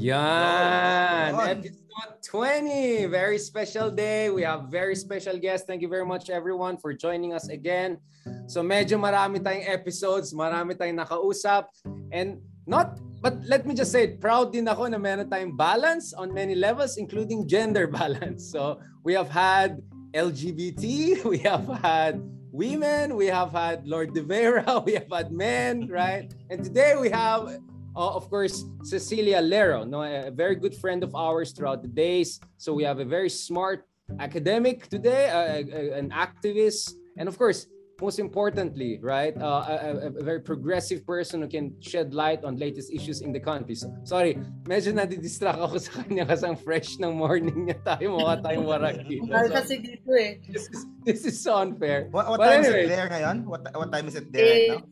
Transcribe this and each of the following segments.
Yan! Episode 20! Very special day. We have very special guests. Thank you very much everyone for joining us again. So medyo marami tayong episodes, marami tayong nakausap. And not, but let me just say, it, proud din ako na meron tayong balance on many levels, including gender balance. So we have had LGBT, we have had women, we have had Lord De Vera, we have had men, right? And today we have uh, of course, Cecilia Lero, no, a very good friend of ours throughout the days. So we have a very smart academic today, uh, a, an activist, and of course, most importantly, right, uh, a, a, very progressive person who can shed light on latest issues in the country. So, sorry, medyo nadidistract ako sa kanya kasi ang fresh ng morning niya tayo, mukha tayong waraki. So, kasi dito eh. This is, this is so unfair. What, what time anyway, is it there ngayon? What, what time is it there right now?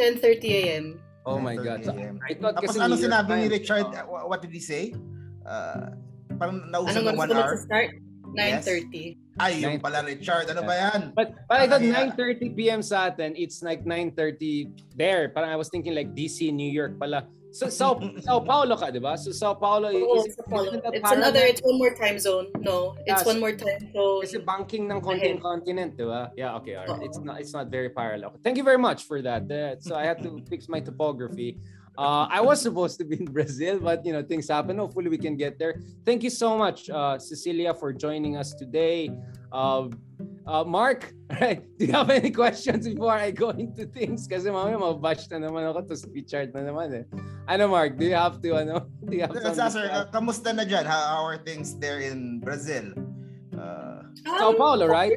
10.30 a.m. Oh my God. So, I thought Tapos kasi ano sinabi ni Richard? Uh, what did he say? Uh, parang nausap ng one hour? start? 9.30. Yes. Ay, yung pala Richard. Ano ba yan? But, but I thought 9.30 p.m. sa atin, it's like 9.30 there. Parang I was thinking like DC, New York pala. So Sao Sao Paulo ka, 'di ba? So Sao Paulo oh, is, Sao Paulo. It's another it's one more time zone. No, it's yeah, one more time zone. Kasi banking ng konting continent, 'di ba? Yeah, okay, all right. It's not it's not very parallel. Thank you very much for that. Uh, so I had to fix my topography. Uh, I was supposed to be in Brazil, but you know things happen. Hopefully we can get there. Thank you so much, uh, Cecilia, for joining us today. Uh, uh, Mark, right? Do you have any questions before I go into things? Kasi mamaya mabash na naman ako to Richard na naman eh. Ano Mark, do you have to ano? Do you have to sir, uh, kamusta na dyan? How, how are things there in Brazil? Uh, Sao Paulo, right?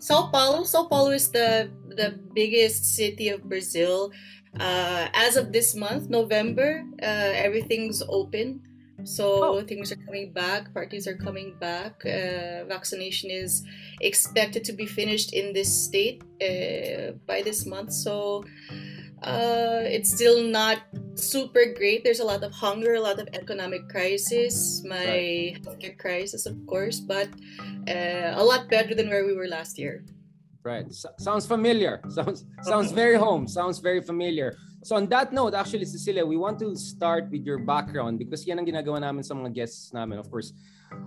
Sao Paulo. Sao Paulo is the the biggest city of Brazil. Uh, as of this month, November, uh, everything's open. So oh. things are coming back, parties are coming back. Uh, vaccination is expected to be finished in this state uh, by this month. So uh, it's still not super great. There's a lot of hunger, a lot of economic crisis, my right. healthcare crisis, of course, but uh, a lot better than where we were last year. Right. So, sounds familiar. Sounds sounds very home. Sounds very familiar. So on that note, actually, Cecilia, we want to start with your background because yan ang ginagawa namin sa mga guests namin. Of course,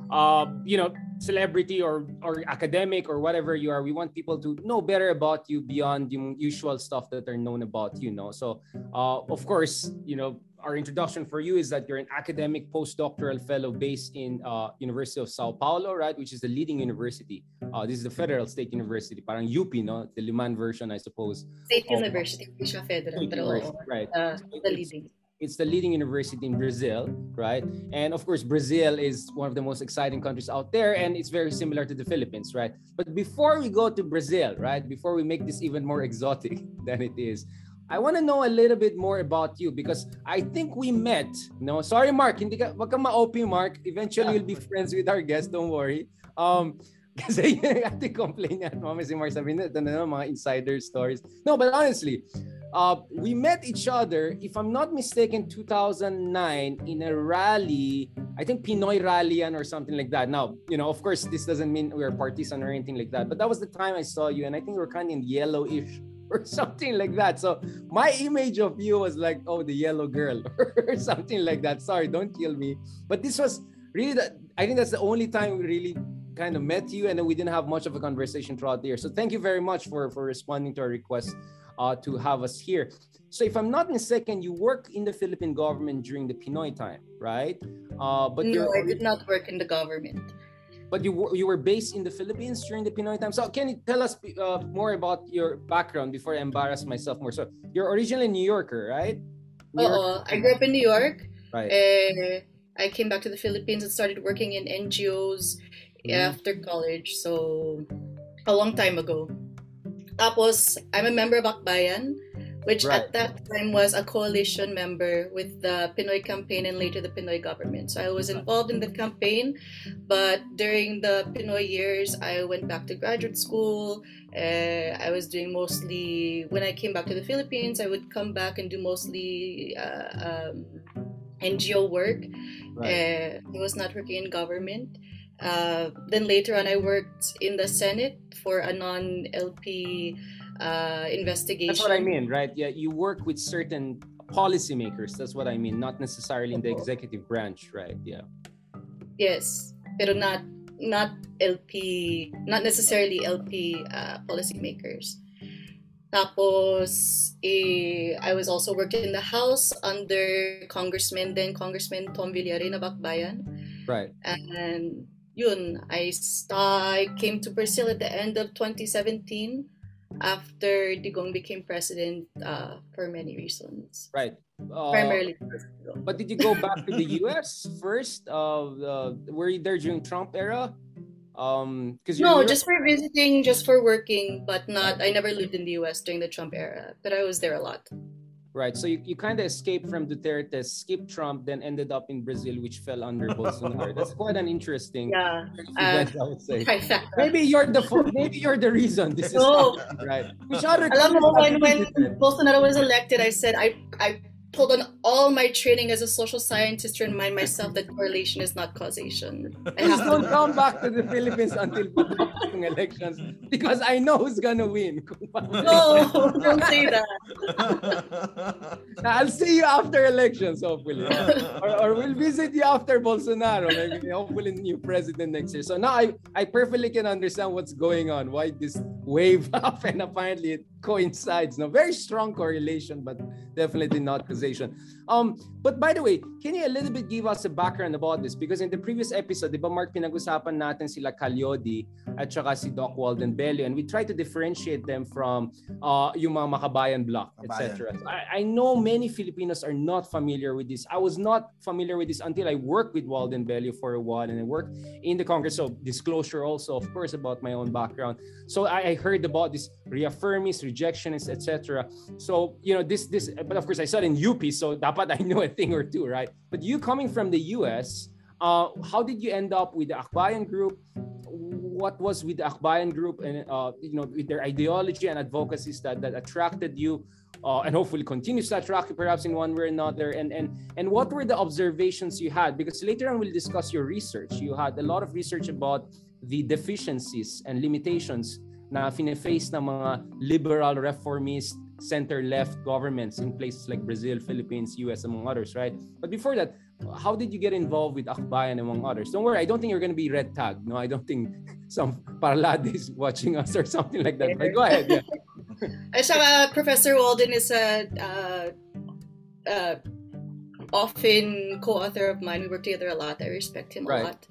uh, you know, celebrity or or academic or whatever you are, we want people to know better about you beyond the usual stuff that are known about you. Know. So, uh, of course, you know, our introduction for you is that you're an academic postdoctoral fellow based in uh, University of Sao Paulo, right? Which is the leading university. Uh, this is the federal state university, parang UP, no? The Liman version, I suppose. State of, university, siya federal, state pero right? Uh, the leading. It's the leading university in Brazil, right? And of course, Brazil is one of the most exciting countries out there, and it's very similar to the Philippines, right? But before we go to Brazil, right? Before we make this even more exotic than it is, I want to know a little bit more about you because I think we met. No, sorry, Mark. Hindi ka, wag ka ma-OP, Mark. Eventually, you'll be friends with our guest. Don't worry. Um, kasi yung ating complain yan. Mama si Mark sabi na, na mga insider stories. No, but honestly, uh, we met each other, if I'm not mistaken, 2009 in a rally. I think PNoy rally or something like that. Now, you know, of course, this doesn't mean we're partisan or anything like that. But that was the time I saw you, and I think we were kind of in yellowish or something like that. So my image of you was like, oh, the yellow girl or something like that. Sorry, don't kill me. But this was really that I think that's the only time we really kind of met you and then we didn't have much of a conversation throughout the year. So thank you very much for for responding to our request uh, to have us here. So if I'm not mistaken, you work in the Philippine government during the PNoy time, right? Uh, but no, I did not work in the government but you were, you were based in the Philippines during the PNoy time. So can you tell us uh, more about your background before I embarrass myself more? So you're originally New Yorker, right? New Oh, I grew up in New York. Right. Uh, I came back to the Philippines and started working in NGOs mm-hmm. after college. So a long time ago. Tapos, I'm a member of Akbayan which right. at that time was a coalition member with the PNoy campaign and later the PNoy government. So I was involved in the campaign, but during the PNoy years, I went back to graduate school. Uh, I was doing mostly, when I came back to the Philippines, I would come back and do mostly uh, um, NGO work. Right. Uh, I was not working in government. Uh, then later on, I worked in the Senate for a non LP uh, investigation. That's what I mean, right? Yeah, you work with certain policymakers. That's what I mean, not necessarily in the executive branch, right? Yeah. Yes, pero not not LP, not necessarily LP uh, policymakers. Tapos, eh, I was also working in the House under Congressman, then Congressman Tom Villarin of Akbayan. Right. And yun, I, I came to Brazil at the end of 2017 after Digong became president uh, for many reasons. Right. Uh, Primarily. But did you go back to the U.S. first? Uh, were you there during Trump era? Um, because no, just for visiting, just for working, but not. I never lived in the U.S. during the Trump era, but I was there a lot. Right. So you, you kind of escaped from Duterte, skipped Trump, then ended up in Brazil, which fell under Bolsonaro. That's quite an interesting yeah. Event, uh, I would say. Maybe you're the maybe you're the reason this is no. right. Which other Alam mo, when, when Bolsonaro was elected, I said I I pulled on all my training as a social scientist to remind myself that correlation is not causation. Please don't to... come back to the Philippines until elections because I know who's gonna win. no, don't say that. I'll see you after elections, hopefully. or, or we'll visit you after Bolsonaro, maybe hopefully new president next year. So now I, I perfectly can understand what's going on, why this wave up and apparently it coincides. No, very strong correlation, but definitely not causation. Um, but by the way, can you a little bit give us a background about this? Because in the previous episode, di ba Mark, pinag-usapan natin sila Ka Leody at saka si Doc Walden Bello and we try to differentiate them from uh, yung mga Makabayan bloc, etc. I, I know many Filipinos are not familiar with this. I was not familiar with this until I worked with Walden Bello for a while and I worked in the Congress. So disclosure also, of course, about my own background. So I, I heard about this reaffirmists, rejectionists, etc. So, you know, this, this, but of course I it in UP, so dapat I know a thing or two, right? But you coming from the US, uh, how did you end up with the Akbayan group? What was with the Akbayan group and uh, you know with their ideology and advocacies that, that attracted you uh, and hopefully continues to attract perhaps in one way or another and and and what were the observations you had because later on we'll discuss your research you had a lot of research about the deficiencies and limitations na fine-face ng mga liberal reformist center-left governments in places like Brazil, Philippines, US, among others, right? But before that, how did you get involved with Akbayan among others? Don't worry, I don't think you're going to be red tagged. No, I don't think some Parlade is watching us or something like that. But go ahead. Yeah. At saka, Professor Walden is a uh, uh, often co-author of mine. We work together a lot. I respect him right. a lot.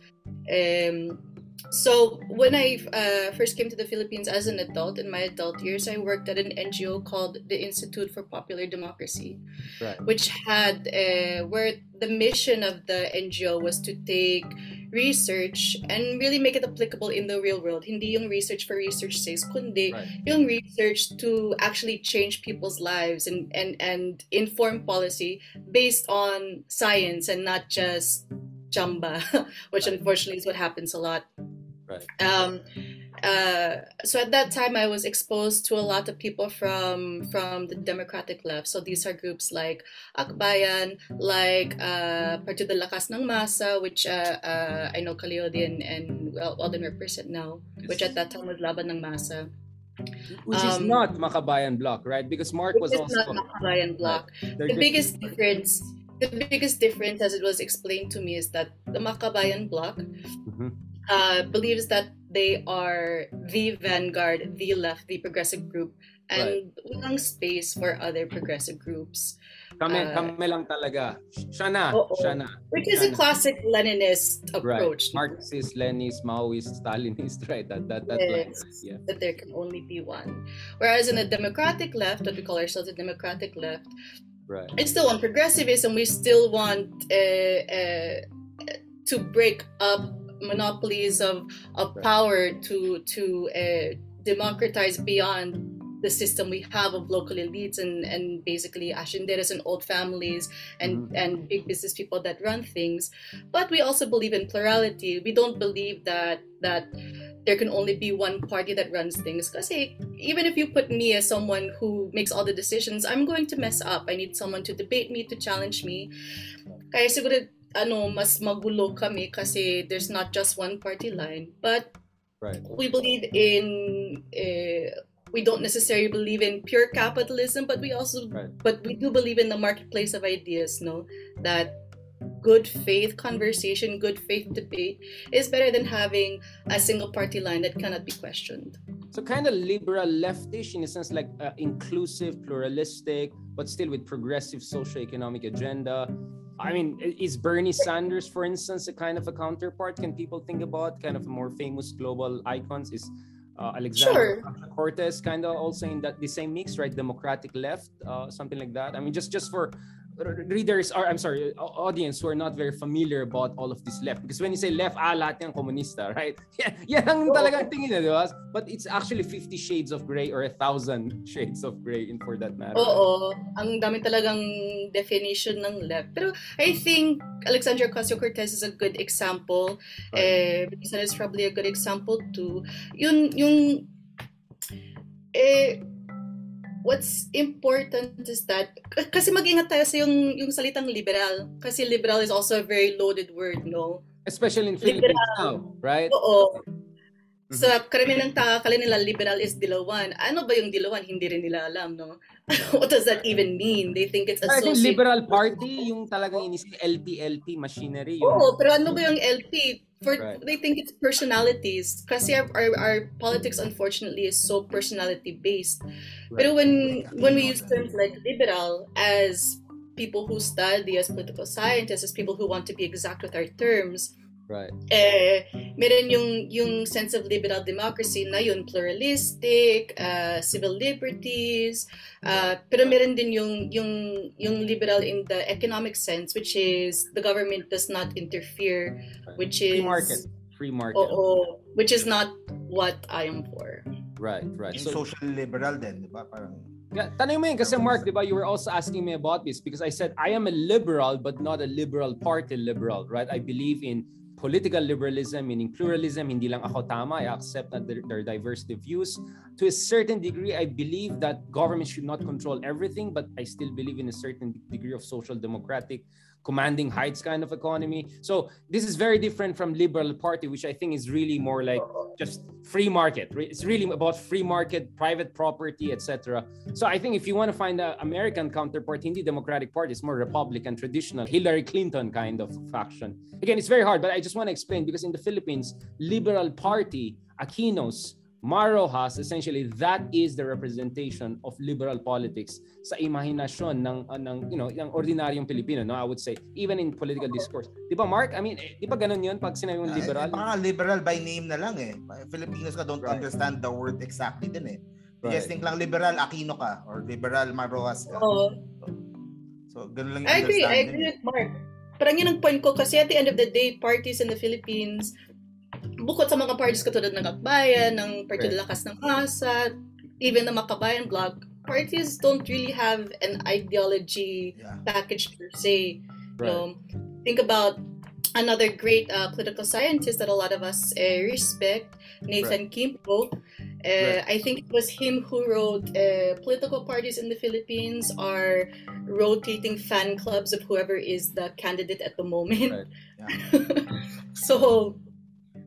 Um, so when I uh, first came to the Philippines as an adult, in my adult years, I worked at an NGO called the Institute for Popular Democracy, right. which had uh, where the mission of the NGO was to take research and really make it applicable in the real world. Hindi yung research for research says, kundi right. yung research to actually change people's lives and, and, and inform policy based on science and not just chamba, which unfortunately is what happens a lot. Right. Um, uh, so at that time, I was exposed to a lot of people from from the Democratic left. So these are groups like Akbayan, like uh, Partido Lakas ng Masa, which uh, uh, I know Ka Leody and, Walden represent now, which at that time was Laban ng Masa. Which um, is not Makabayan Bloc, right? Because Mark was also not Makabayan Bloc. Right. The biggest difference the biggest difference, as it was explained to me, is that the Makabayan bloc mm-hmm. uh, believes that they are the vanguard, the left, the progressive group, and right. walang space for other progressive groups. Kami, uh, kami lang talaga. Siya na. Siya na. Which is a classic Leninist approach. Right. Marxist, Leninist, Maoist, Stalinist, right? That, that, that yes, yeah. That there can only be one. Whereas in the democratic left, what we call ourselves the democratic left, Right. It's still on progressivism. We still want uh, uh, to break up monopolies of, of right. power to to uh, democratize beyond the system we have of local elites and, and basically hacendados and old families and, mm-hmm. and big business people that run things. But we also believe in plurality. We don't believe that that there can only be one party that runs things. Because even if you put me as someone who makes all the decisions, I'm going to mess up. I need someone to debate me, to challenge me. Kaya siguro, ano, mas magulo kami kasi there's not just one party line. But right. we believe in uh, we don't necessarily believe in pure capitalism, but we also right. but we do believe in the marketplace of ideas, no? That good faith conversation, good faith debate is better than having a single party line that cannot be questioned. So kind of liberal leftish in a sense like uh, inclusive, pluralistic, but still with progressive socio-economic agenda. I mean, is Bernie Sanders, for instance, a kind of a counterpart? Can people think about kind of more famous global icons? Is uh, Alexander sure. Cortez kind of also in that the same mix, right? Democratic left, uh, something like that. I mean, just just for readers or I'm sorry, audience who are not very familiar about all of this left. Because when you say left, ah, lahat yung komunista, right? Yeah, yan ang talagang tingin na, di ba? But it's actually 50 shades of gray or a thousand shades of gray in for that matter. Oo, ang dami talagang definition ng left. Pero I think Alexandria Ocasio-Cortez is a good example. Right. Eh, is probably a good example too. Yun, yung eh, what's important is that kasi mag-ingat tayo sa yung yung salitang liberal. Kasi liberal is also a very loaded word no? Especially in Philippines now right? Oo. Mm-hmm. so karamihan ng tao kala nila liberal is dilawan. Ano ba yung dilawan? Hindi rin nila alam no? What does that even mean? They think it's associated liberal party yung talagang inisip LP LP machinery yung... oo pero ano ba yung LP for right. they think it's personalities because our, our, our, politics unfortunately is so personality based right. but when when we use terms like liberal as people who study as political scientists as people who want to be exact with our terms Right. Eh, meron yung, yung sense of liberal democracy na yun, pluralistic, uh, civil liberties, uh, pero meron din yung, yung, yung liberal in the economic sense, which is the government does not interfere, which is... Free market. Free market. Oo, which is not what I am for. Right, right. so, social liberal din, di ba? Parang Yeah, tanong mo yun kasi Mark, di ba, you were also asking me about this because I said I am a liberal but not a liberal party liberal, right? I believe in political liberalism, meaning pluralism, hindi lang ako tama, I accept that there, there are diversity of views. To a certain degree, I believe that government should not control everything, but I still believe in a certain degree of social democratic commanding heights kind of economy. So this is very different from liberal party, which I think is really more like just free market. It's really about free market, private property, etc. So I think if you want to find an American counterpart, hindi Democratic Party is more Republican, traditional, Hillary Clinton kind of faction. Again, it's very hard, but I just want to explain because in the Philippines, liberal party, Aquinos, Marojas, essentially, that is the representation of liberal politics sa imahinasyon ng, uh, ng you know, yung ordinaryong Pilipino, no? I would say, even in political discourse. Di ba, Mark? I mean, eh, di ba ganun yun pag sinabi mong liberal? Uh, eh, liberal by name na lang eh. Filipinos ka don't right. understand the word exactly din eh. Right. Yes, think lang liberal Aquino ka or liberal Marojas ka. Oo. So, so ganun lang yung I agree, I agree with Mark. Parang yun ang point ko kasi at the end of the day, parties in the Philippines bukod sa mga parties katulad ng Akbayan, ng Partido right. Lakas ng Masa, even the Makabayan blog, parties don't really have an ideology yeah. package per se. Right. Um, think about another great uh, political scientist that a lot of us uh, respect, Nathan right. Kimpo. Uh, right. I think it was him who wrote uh, Political Parties in the Philippines are rotating fan clubs of whoever is the candidate at the moment. Yeah. so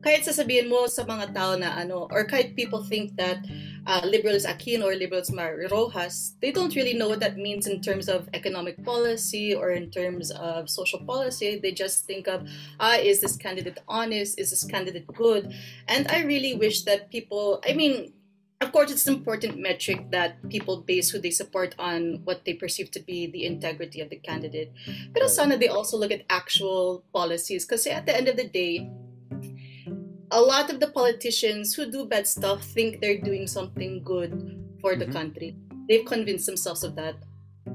kahit sasabihin mo sa mga tao na ano, or kahit people think that uh, liberals Aquino or liberals Mar Roxas, they don't really know what that means in terms of economic policy or in terms of social policy. They just think of, ah, is this candidate honest? Is this candidate good? And I really wish that people, I mean, of course, it's an important metric that people base who they support on what they perceive to be the integrity of the candidate. But sana they also look at actual policies because at the end of the day, a lot of the politicians who do bad stuff think they're doing something good for the mm-hmm. country. They've convinced themselves of that.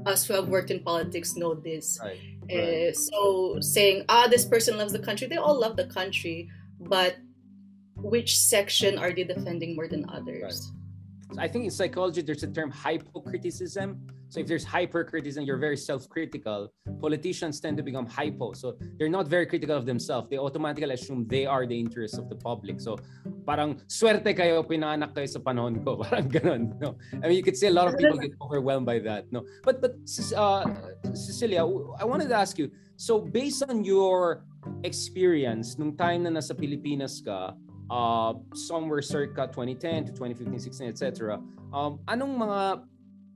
Us who have worked in politics know this. Right. Uh, so saying, ah, this person loves the country, they all love the country, but which section are they defending more than others? Right. So I think in psychology, there's a term hypocriticism so if there's hypercriticism, you're very self-critical. Politicians tend to become hypo. So they're not very critical of themselves. They automatically assume they are the interests of the public. So parang swerte kayo, pinanak kayo sa panahon ko. Parang ganun. No? I mean, you could say a lot of people get overwhelmed by that. No, But, but uh, Cecilia, I wanted to ask you, so based on your experience nung time na nasa Pilipinas ka, uh, somewhere circa 2010 to 2015, 16, etc. Um, anong mga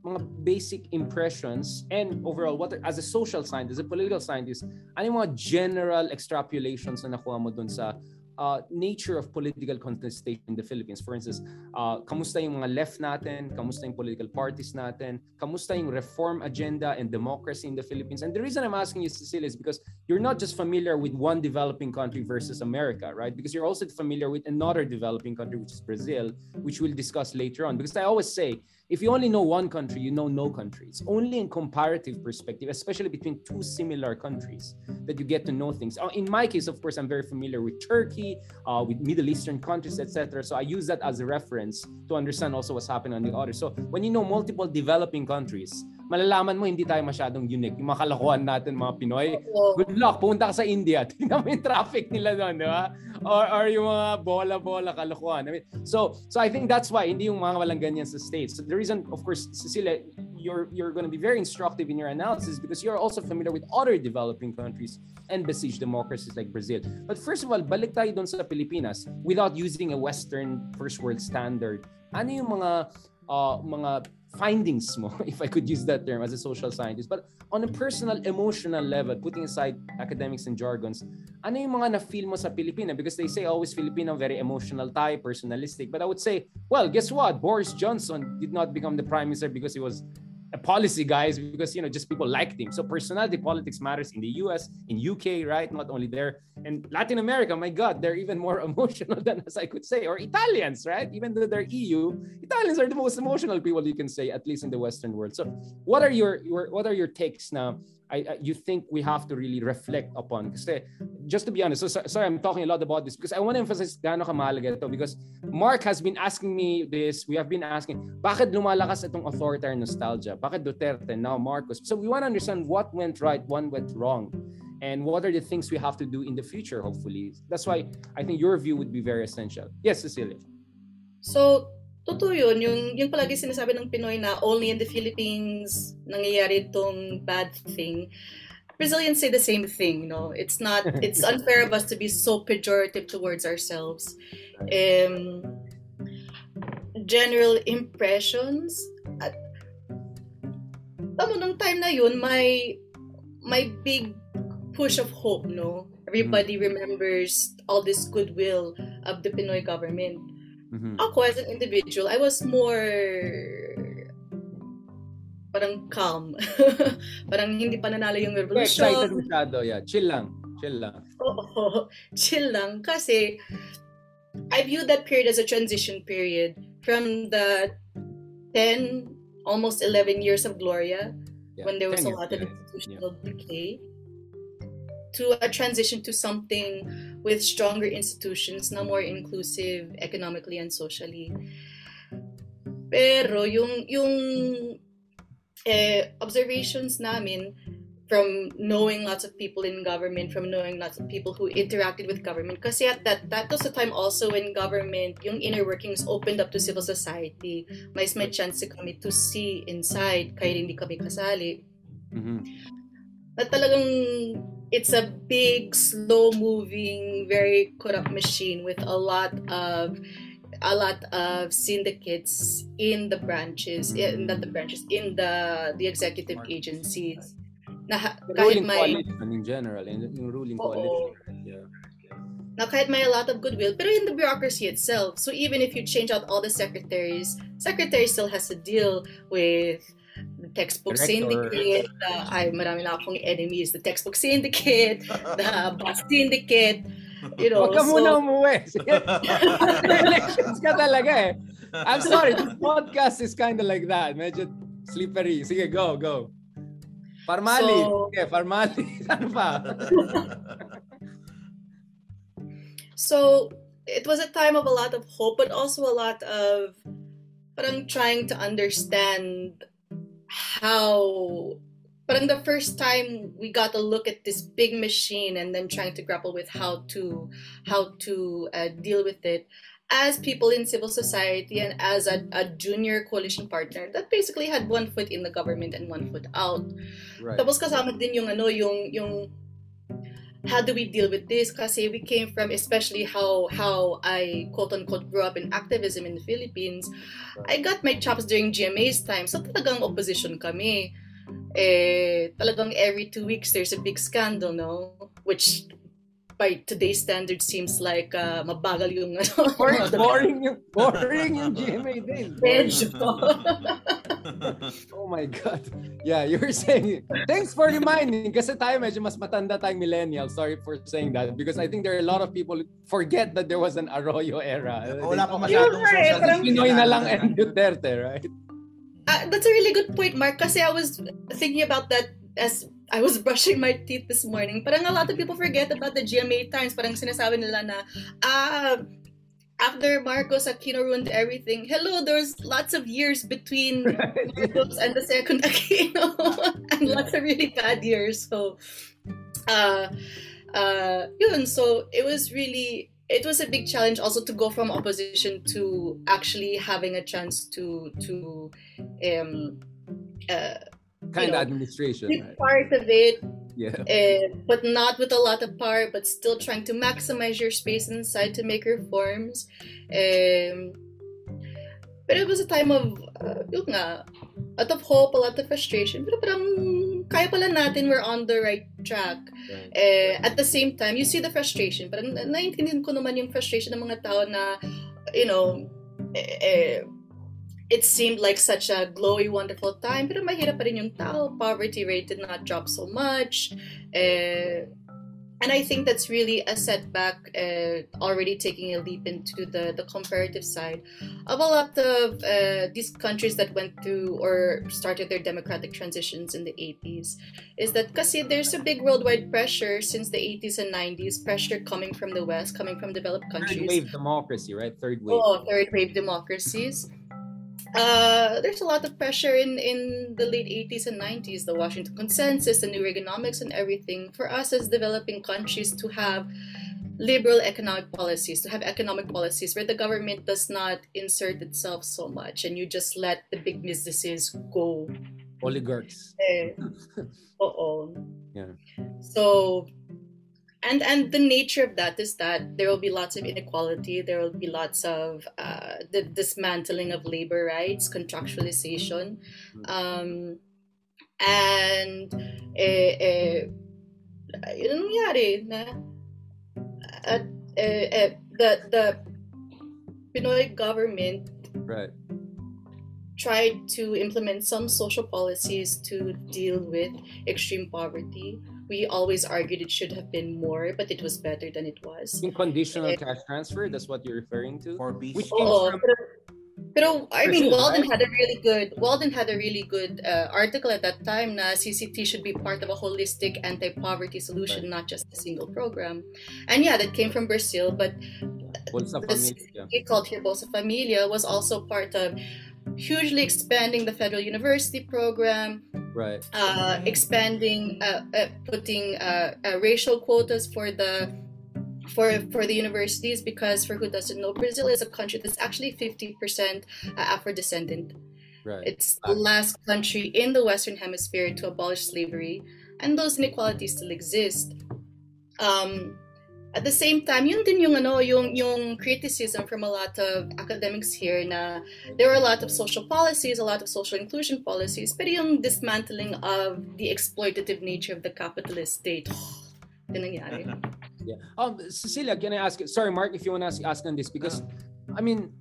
mga basic impressions and overall what as a social scientist, as a political scientist, ano yung mga general extrapolations na nakuha mo dun sa uh, nature of political contestation in the Philippines. For instance, uh, kamusta yung mga left natin, kamusta yung political parties natin, kamusta yung reform agenda and democracy in the Philippines. And the reason I'm asking you, Cecilia, is because you're not just familiar with one developing country versus America, right? Because you're also familiar with another developing country, which is Brazil, which we'll discuss later on. Because I always say, if you only know one country, you know no country. It's only in comparative perspective, especially between two similar countries, that you get to know things. Uh, in my case, of course, I'm very familiar with Turkey, uh, with Middle Eastern countries, etc. So I use that as a reference to understand also what's happening on the other. So when you know multiple developing countries, malalaman mo hindi tayo masyadong unique. Yung mga kalokohan natin mga Pinoy, good luck, punta ka sa India, tingnan mo yung traffic nila doon, di ba? Or, or yung mga bola-bola kalokohan. I mean, so, so I think that's why hindi yung mga walang ganyan sa States. So the reason, of course, Cecilia, you're, you're going to be very instructive in your analysis because you're also familiar with other developing countries and besieged democracies like Brazil. But first of all, balik tayo doon sa Pilipinas without using a Western first world standard. Ano yung mga uh, mga findings mo, if I could use that term as a social scientist. But on a personal, emotional level, putting aside academics and jargons, ano yung mga na-feel mo sa Pilipina? Because they say always Filipino, very emotional type, personalistic. But I would say, well, guess what? Boris Johnson did not become the prime minister because he was policy guys because you know just people liked him so personality politics matters in the us in uk right? Not only there. And latin america my god they're even more emotional than as i could say or italians right? Even though they're eu italians are the most emotional people you can say at least in the western world. So what are your, your what are your takes now I, I, you think we have to really reflect upon. Kasi, just to be honest, so, sorry, I'm talking a lot about this because I want to emphasize gaano kamahalaga ito because Mark has been asking me this, we have been asking, bakit lumalakas itong authoritarian nostalgia? Bakit Duterte, now Marcos? So we want to understand what went right, what went wrong, and what are the things we have to do in the future, hopefully. That's why I think your view would be very essential. Yes, Cecilia. So, totoo yun. Yung, yung palagi sinasabi ng Pinoy na only in the Philippines nangyayari itong bad thing. Brazilians say the same thing, no? It's not, it's unfair of us to be so pejorative towards ourselves. Um, general impressions, at tamo nung time na yun, may, may big push of hope, no? Everybody remembers all this goodwill of the Pinoy government Mm-hmm. Ako as an individual, I was more parang calm. parang hindi pa nanalo yung revolution. Excited masyado, yeah. Chill lang. Chill lang. Oo, chill lang. Kasi I view that period as a transition period from the 10, almost 11 years of Gloria, yeah. when there was a lot of institutional yeah. decay, to a transition to something with stronger institutions na more inclusive economically and socially. Pero yung yung eh, observations namin from knowing lots of people in government, from knowing lots of people who interacted with government. Kasi at that, that was the time also when government, yung inner workings opened up to civil society. Mas may chance kami to see inside kahit hindi kami kasali. Mm-hmm. Na talagang it's a big, slow moving, very corrupt machine with a lot of a lot of syndicates in the branches, in not the branches, in the the executive agencies. Na kahit ruling may coalition in general, in, in ruling oo, coalition. Yeah. Na kahit may a lot of goodwill, pero in the bureaucracy itself. So even if you change out all the secretaries, secretary still has to deal with the textbook Director. syndicate, uh, ay marami na akong enemies, the textbook syndicate, the bus syndicate, you know. Huwag ka so, muna umuwi. Elections ka talaga eh. I'm sorry, this podcast is kind of like that. Medyo slippery. Sige, go, go. Farmali. So, Sige, farmali. ano pa? so, it was a time of a lot of hope, but also a lot of parang trying to understand how but in the first time we got to look at this big machine and then trying to grapple with how to how to uh, deal with it as people in civil society and as a, a, junior coalition partner that basically had one foot in the government and one foot out. Right. Tapos kasama din yung ano yung yung how do we deal with this? Kasi we came from, especially how how I quote unquote grew up in activism in the Philippines. I got my chops during GMA's time. So talagang opposition kami. Eh, talagang every two weeks there's a big scandal, no? Which by today's standards seems like uh, mabagal yung ano. Boring, boring yung boring yung GMA din. Medyo. oh my God. Yeah, you were saying, thanks for reminding kasi tayo medyo mas matanda tayong millennial. Sorry for saying that because I think there are a lot of people forget that there was an Arroyo era. Wala pa masyadong social media. Pinoy na lang and Duterte, right? Uh, that's a really good point, Mark, kasi I was thinking about that as I was brushing my teeth this morning. Parang a lot of people forget about the GMA times. Parang sinasabi nila na, ah, after Marcos Aquino ruined everything, hello, there's lots of years between Marcos and the second Aquino. and lots of really bad years. So, uh, uh, yun. So, it was really, it was a big challenge also to go from opposition to actually having a chance to, to, um, uh, kind of administration right? part of it yeah uh, but not with a lot of power but still trying to maximize your space inside to make reforms um, but it was a time of uh, nga, a lot of hope a lot of frustration but parang kaya pala natin we're on the right track right. Uh, at the same time you see the frustration but naiintindihan ko naman yung frustration ng mga tao na you know eh, it seemed like such a glowy, wonderful time, pero mahirap pa rin yung tao. Poverty rate did not drop so much. Uh, and I think that's really a setback, uh, already taking a leap into the, the comparative side of a lot of uh, these countries that went through or started their democratic transitions in the 80s. Is that because there's a big worldwide pressure since the 80s and 90s, pressure coming from the West, coming from developed countries. Third wave democracy, right? Third wave. Oh, third wave democracies uh, there's a lot of pressure in, in the late 80s and 90s, the Washington Consensus, the new Reaganomics, and everything, for us as developing countries to have liberal economic policies, to have economic policies where the government does not insert itself so much and you just let the big businesses go. Oligarchs. Eh, oh. Yeah. So and and the nature of that is that there will be lots of inequality. There will be lots of uh, the dismantling of labor rights contractualization. Um, and eh, eh, yun nangyari na at eh, eh, the the PNoy government right. tried to implement some social policies to deal with extreme poverty we always argued it should have been more, but it was better than it was. In conditional cash transfer, that's what you're referring to? For Which oh, from... pero, I mean, Walden had a really good Walden had a really good uh, article at that time. Na CCT should be part of a holistic anti-poverty solution, right. not just a single program. And yeah, that came from Brazil, but Bolsa Familia. called here Bolsa Familia was also part of hugely expanding the federal university program, right? Uh, expanding, uh, uh, putting uh, uh, racial quotas for the for for the universities because for who doesn't know, Brazil is a country that's actually fifty percent uh, Afro descendant. Right. It's the last country in the Western Hemisphere to abolish slavery, and those inequalities still exist. Um, at the same time, yun din yung ano, yung yung criticism from a lot of academics here na there were a lot of social policies, a lot of social inclusion policies, pero yung dismantling of the exploitative nature of the capitalist state. Yun nangyari. Yeah. Um, Cecilia, can I ask? Sorry, Mark, if you want to ask, ask on this because, I mean,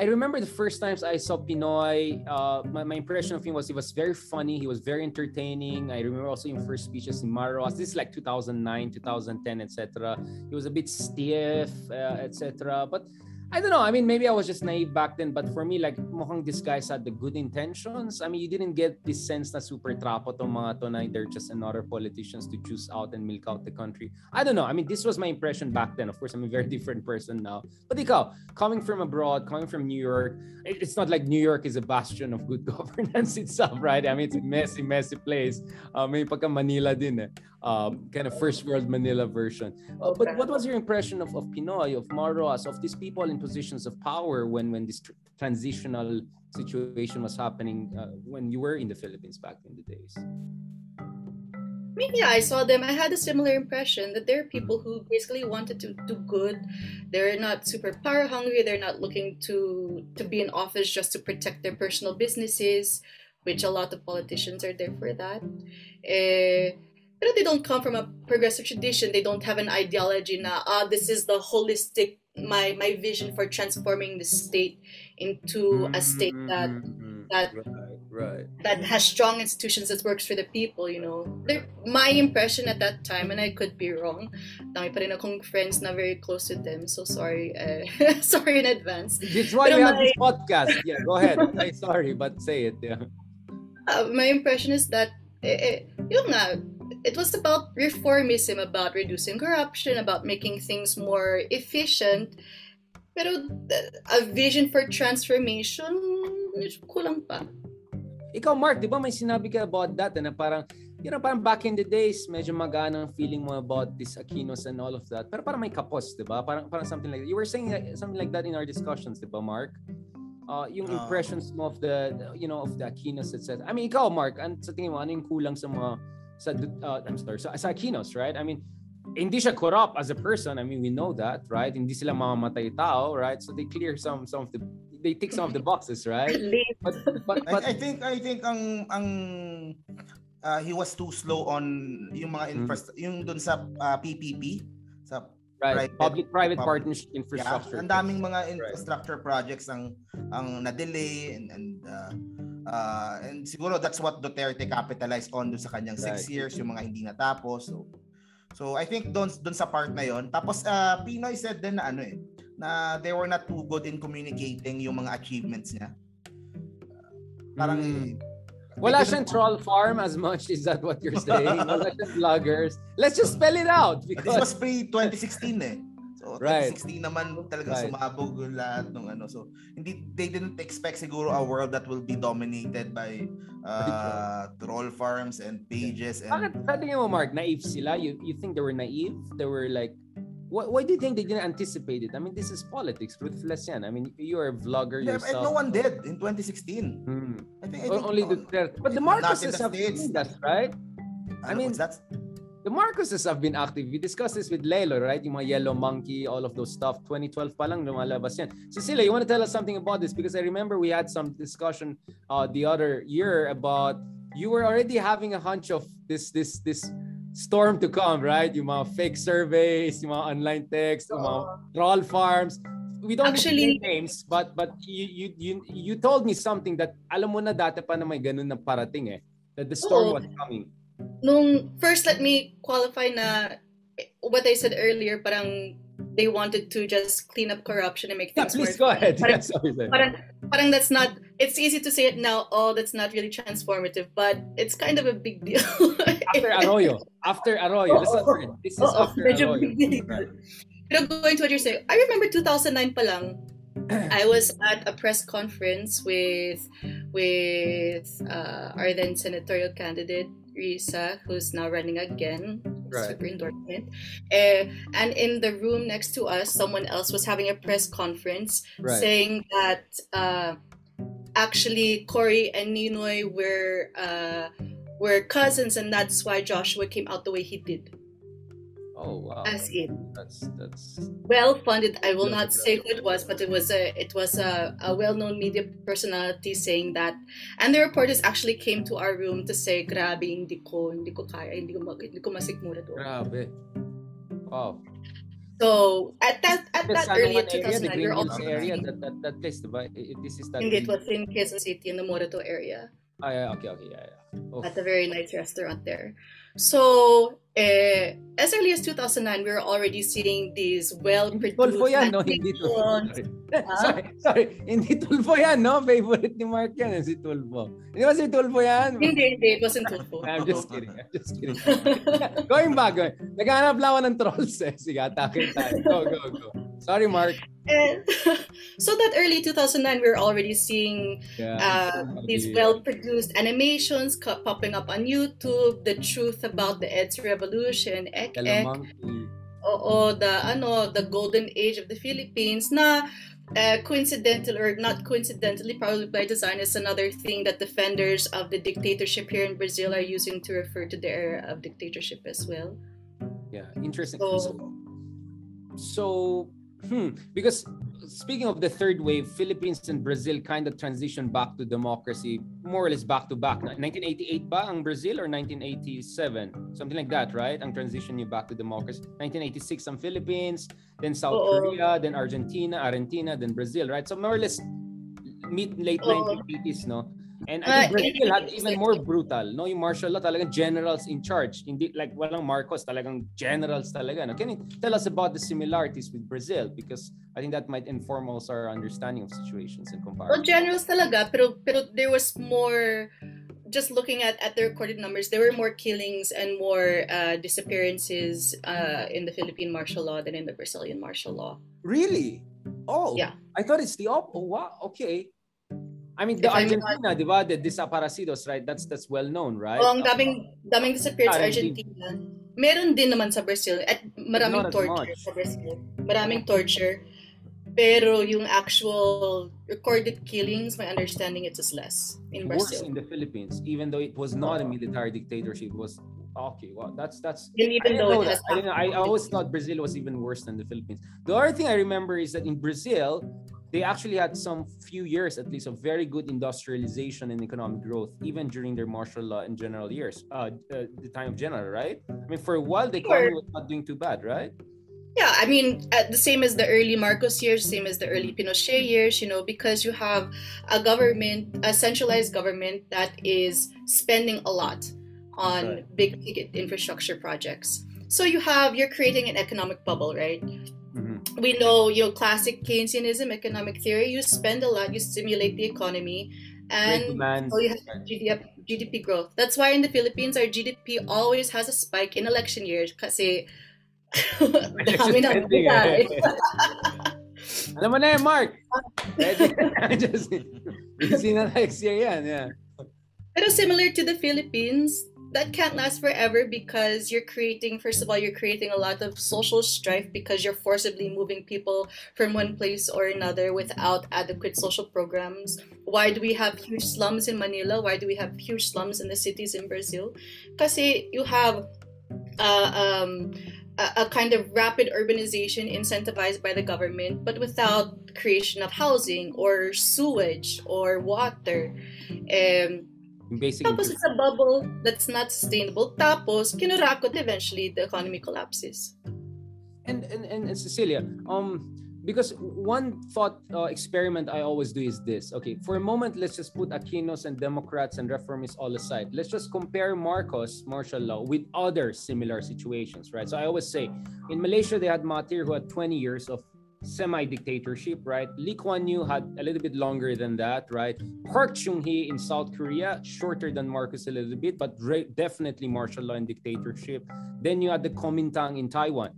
I remember the first times I saw PNoy, uh, my, my impression of him was he was very funny. He was very entertaining. I remember also in first speeches in Maros. This is like 2009, 2010, etc. He was a bit stiff, uh, etc. But I don't know. I mean, maybe I was just naive back then, but for me, like, mukhang these guys had the good intentions. I mean, you didn't get this sense na super trapo tong mga to na they're just another politicians to choose out and milk out the country. I don't know. I mean, this was my impression back then. Of course, I'm a very different person now. But ikaw, coming from abroad, coming from New York, it's not like New York is a bastion of good governance itself, right? I mean, it's a messy, messy place. Uh, may pagka Manila din eh. Um, kind of first world Manila version. Uh, but what was your impression of, of PNoy, of Maros, of these people in positions of power when when this tr- transitional situation was happening uh, when you were in the Philippines back in the days? mean, yeah, I saw them. I had a similar impression that there are people who basically wanted to do good. They're not super power hungry. They're not looking to to be in office just to protect their personal businesses, which a lot of politicians are there for that. Eh, but they don't come from a progressive tradition. They don't have an ideology na, ah, this is the holistic, my, my vision for transforming the state into a state that, mm-hmm. that right right. that has strong institutions that works for the people you know. They're, my impression at that time and I could be wrong dami pa rin akong friends na very close to them so sorry uh, sorry in advance. That's why we have my... this podcast. Yeah go ahead. I'm sorry but say it yeah. Uh, my impression is that eh, eh, yung nga it was about reformism about reducing corruption about making things more efficient pero uh, a vision for transformation kulang pa ikaw, Mark, di ba may sinabi ka about that na parang, you know, parang back in the days, medyo magana ang feeling mo about this Aquinos and all of that. Pero parang may kapos, di ba? Parang, parang something like that. You were saying something like that in our discussions, di ba, Mark? Uh, yung ah. impressions mo of the, you know, of the Aquinos, etc. I mean, ikaw, Mark, an, sa tingin mo, ano yung kulang sa mga, sa, uh, I'm sorry, sa, sa Aquinos, right? I mean, hindi siya corrupt as a person. I mean, we know that, right? Hindi sila mamamatay tao, right? So they clear some some of the they tick some of the boxes, right? but, but, but I, I think I think ang ang uh, he was too slow on yung mga infra mm-hmm. yung dun sa uh, PPP sa right public private partnership infrastructure. Yeah, ang daming mga infrastructure right. projects ang ang na-delay and and uh, uh, and siguro that's what Duterte capitalized on dun sa kanyang right. six years yung mga hindi natapos. So So I think doon doon sa part na 'yon. Tapos uh, Pinoy said din na ano eh na they were not too good in communicating yung mga achievements niya. Parang mm. Wala siyang troll farm as much, is that what you're saying? Wala siyang vloggers. Let's just spell it out. Because... This was pre-2016 eh. So, right. 2016 naman talaga right. sumabog lahat ng ano. So, hindi they didn't expect siguro a world that will be dominated by uh, troll farms and pages and Bakit sa tingin mo Mark, naive sila? You you think they were naive? They were like why, why do you think they didn't anticipate it? I mean, this is politics. Ruthless yan. I mean, you are a vlogger yeah, yourself. no one did in 2016. Hmm. I think, I think only the But the Marcoses have seen that, right? I, I mean, that's the Marcoses have been active. We discussed this with Lelo, right? Yung mga Yellow Monkey, all of those stuff. 2012 pa lang lumalabas yan. Cecilia, you want to tell us something about this? Because I remember we had some discussion uh, the other year about you were already having a hunch of this this this storm to come, right? Yung mga fake surveys, yung mga online text, yung mga troll farms. We don't Actually, names, but but you, you you you told me something that alam mo na dati pa na may ganun na parating eh. That the storm oh. was coming nung first let me qualify na what I said earlier parang they wanted to just clean up corruption and make things yeah, please go ahead. Parang, yeah, parang, parang that's not it's easy to say it now oh that's not really transformative but it's kind of a big deal. After Arroyo. After Arroyo. Oh, oh, this is oh, after Arroyo. right. pero going to what you're saying I remember 2009 pa lang I was at a press conference with with uh, our then senatorial candidate Risa, who's now running again, right. super endorsement. Uh, and in the room next to us, someone else was having a press conference right. saying that uh, actually Cory and Ninoy were uh, were cousins, and that's why Joshua came out the way he did. Oh wow! As in, that's that's well funded. I will not say who it was, but it was a it was a, a well known media personality saying that, and the reporters actually came to our room to say, "Grabe, hindi ko hindi ko kaya, hindi ko hindi ko masikmura doon." Grabe. Wow. So at that at that early 2009, we're all area that that that place, diba? This is that. Hindi, it was in Quezon City in the Morato area. Ah, yeah, okay, okay, yeah, yeah. Oh. At a very nice restaurant there. So, eh, as early as 2009, we were already seeing these well-produced Tulfo yan, no? Hindi Tulfo. Sorry, sorry. Hindi Tulfo yan, no? Favorite ni Mark yan, eh, si Tulfo. Hindi ba si Tulfo yan? Hindi, hindi. It wasn't Tulfo. I'm just kidding. I'm just kidding. going back, going. Naghanap lang ako ng trolls eh. Sige, atake tayo. Go, go, go. Sorry, Mark. And so that early 2009, we were already seeing yeah, uh, these well-produced animations popping up on YouTube, the truth about the EDSA revolution, ek ek. Oo, the ano, the golden age of the Philippines na uh, coincidental or not coincidentally, probably by design, is another thing that defenders of the dictatorship here in Brazil are using to refer to the era of dictatorship as well. Yeah, interesting. So, so hmm, because speaking of the third wave, Philippines and Brazil kind of transitioned back to democracy, more or less back to back. 1988 ba ang Brazil or 1987? Something like that, right? Ang transition niyo back to democracy. 1986 ang Philippines, then South Oo. Korea, then Argentina, Argentina, then Brazil, right? So more or less mid late Oo. 1980s, no? And I think Brazil had even more brutal, no? Yung martial law, talagang generals in charge. Hindi like walang Marcos, talagang generals talaga. No? Can you tell us about the similarities with Brazil? Because I think that might inform also our understanding of situations in comparison. Well, generals talaga, pero pero there was more just looking at, at the recorded numbers, there were more killings and more uh, disappearances uh, in the Philippine martial law than in the Brazilian martial law. Really? Oh, yeah. I thought it's the op. Oh, wow. Okay. I mean, the if Argentina, di ba? The desaparecidos, right? That's that's well known, right? Oh, ang daming, daming disappeared sa Argentina. Meron din naman sa Brazil. At maraming torture sa Brazil. Maraming torture. Pero yung actual recorded killings, my understanding it is less in Brazil. Worse in the Philippines, even though it was not a military dictatorship, it was okay. Well, that's that's. And even though that. I, didn't know, I always thought Brazil was even worse than the Philippines. The other thing I remember is that in Brazil, they actually had some few years at least of very good industrialization and economic growth even during their martial law and general years uh, uh, the time of general right? I mean for a while the economy was not doing too bad right? Yeah i mean uh, the same as the early marcos years same as the early pinochet years you know because you have a government a centralized government that is spending a lot on right. big ticket infrastructure projects. So you have you're creating an economic bubble right Mm-hmm. We know your classic Keynesianism, economic theory. You spend a lot, you stimulate the economy, and so you have GDP, GDP growth. That's why in the Philippines, our GDP always has a spike in election years kasi dami na Alam mo na yan, Mark. Just, busy na next year yan. Yeah. Pero similar to the Philippines, that can't last forever because you're creating first of all you're creating a lot of social strife because you're forcibly moving people from one place or another without adequate social programs. Why do we have huge slums in manila? Why do we have huge slums in the cities in brazil? Because you have uh, um, a, kind of rapid urbanization incentivized by the government but without creation of housing or sewage or water. Um, Basically, Tapos it's a bubble that's not sustainable. Tapos, kinurakot eventually the economy collapses. And, and, and, and Cecilia, um, because one thought uh, experiment I always do is this. Okay, for a moment, let's just put Aquinos and Democrats and reformists all aside. Let's just compare Marcos martial law with other similar situations, right? So I always say, in Malaysia, they had Mahathir who had 20 years of semi-dictatorship, right? Lee Kuan Yew had a little bit longer than that, right? Park Chung-hee in South Korea, shorter than Marcos a little bit, but definitely martial law and dictatorship. Then you had the Kuomintang in Taiwan.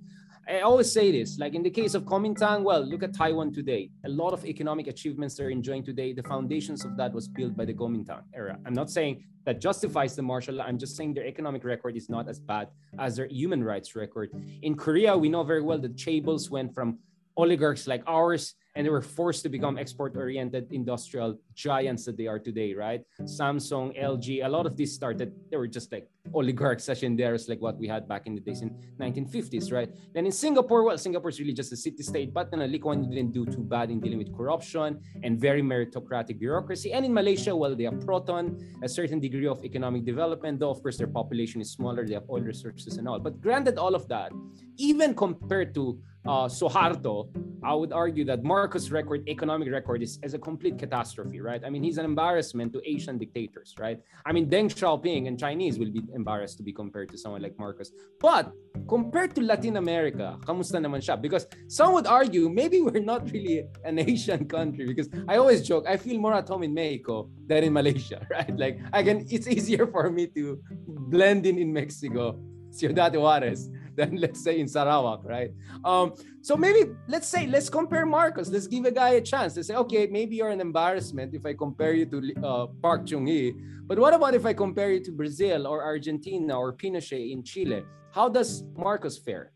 I always say this, like in the case of Kuomintang, well, look at Taiwan today. A lot of economic achievements they're enjoying today, the foundations of that was built by the Kuomintang era. I'm not saying that justifies the martial law. I'm just saying their economic record is not as bad as their human rights record. In Korea, we know very well that chaebols went from oligarchs like ours and they mm-hmm. were forced to become export oriented industrial giants that they are today right? Samsung lg a lot of these started they were just like oligarch oligarchs hacienderos like what we had back in the days in 1950s right? Then in singapore well singapore is really just a city state but then Lee Kuan didn't do too bad in dealing with corruption and very meritocratic bureaucracy. And in malaysia well they have proton a certain degree of economic development though of course their population is smaller they have oil resources and all. But granted all of that even compared to uh, Suharto, I would argue that Marcos' record, economic record, is, is a complete catastrophe, right? I mean, he's an embarrassment to Asian dictators, right? I mean, Deng Xiaoping and Chinese will be embarrassed to be compared to someone like Marcos. But compared to Latin America, kamusta naman siya? Because some would argue maybe we're not really an Asian country because I always joke, I feel more at home in Mexico than in Malaysia, right? Like, I can, it's easier for me to blend in in Mexico, Ciudad Juarez, than let's say in Sarawak, right? Um, so maybe let's say let's compare Marcos. Let's give a guy a chance. Let's say, okay, maybe you're an embarrassment if I compare you to uh, Park Chung Hee, but what about if I compare you to Brazil or Argentina or Pinochet in Chile? How does Marcos fare?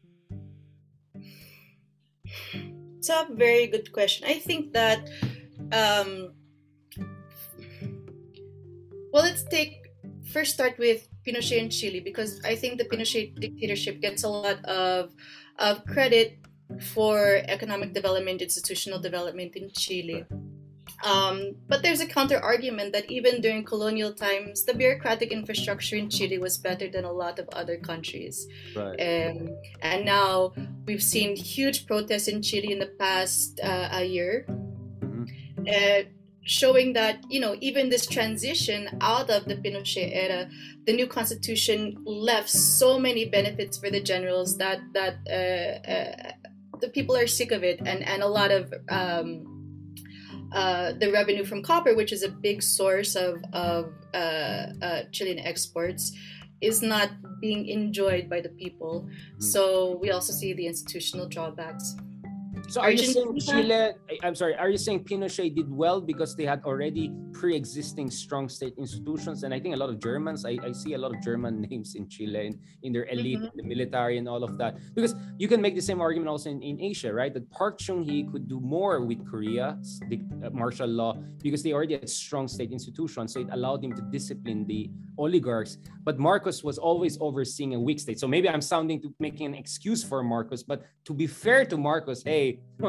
it's a very good question. I think that, um, well, let's take first start with Pinochet in Chile because I think the Pinochet dictatorship gets a lot of of credit for economic development, institutional development in Chile. Um, but there's a counter argument that even during colonial times, the bureaucratic infrastructure in Chile was better than a lot of other countries. Right. Um, and now we've seen huge protests in Chile in the past uh, a year. Mm-hmm. Uh, showing that you know even this transition out of the Pinochet era, the new constitution left so many benefits for the generals that that uh, uh, the people are sick of it, and and a lot of um, uh, the revenue from copper, which is a big source of of uh, uh, Chilean exports, is not being enjoyed by the people. Mm-hmm. So we also see the institutional drawbacks. So are you saying Chile? I'm sorry. Are you saying Pinochet did well because they had already pre-existing strong state institutions? And I think a lot of Germans. I, I see a lot of German names in Chile in, in their elite, mm-hmm. the military, and all of that. Because you can make the same argument also in, in Asia, right? That Park Chung Hee could do more with Korea, the uh, martial law, because they already had strong state institutions. So it allowed him to discipline the oligarchs. But Marcos was always overseeing a weak state. So maybe I'm sounding to making an excuse for Marcos. But to be fair to Marcos, hey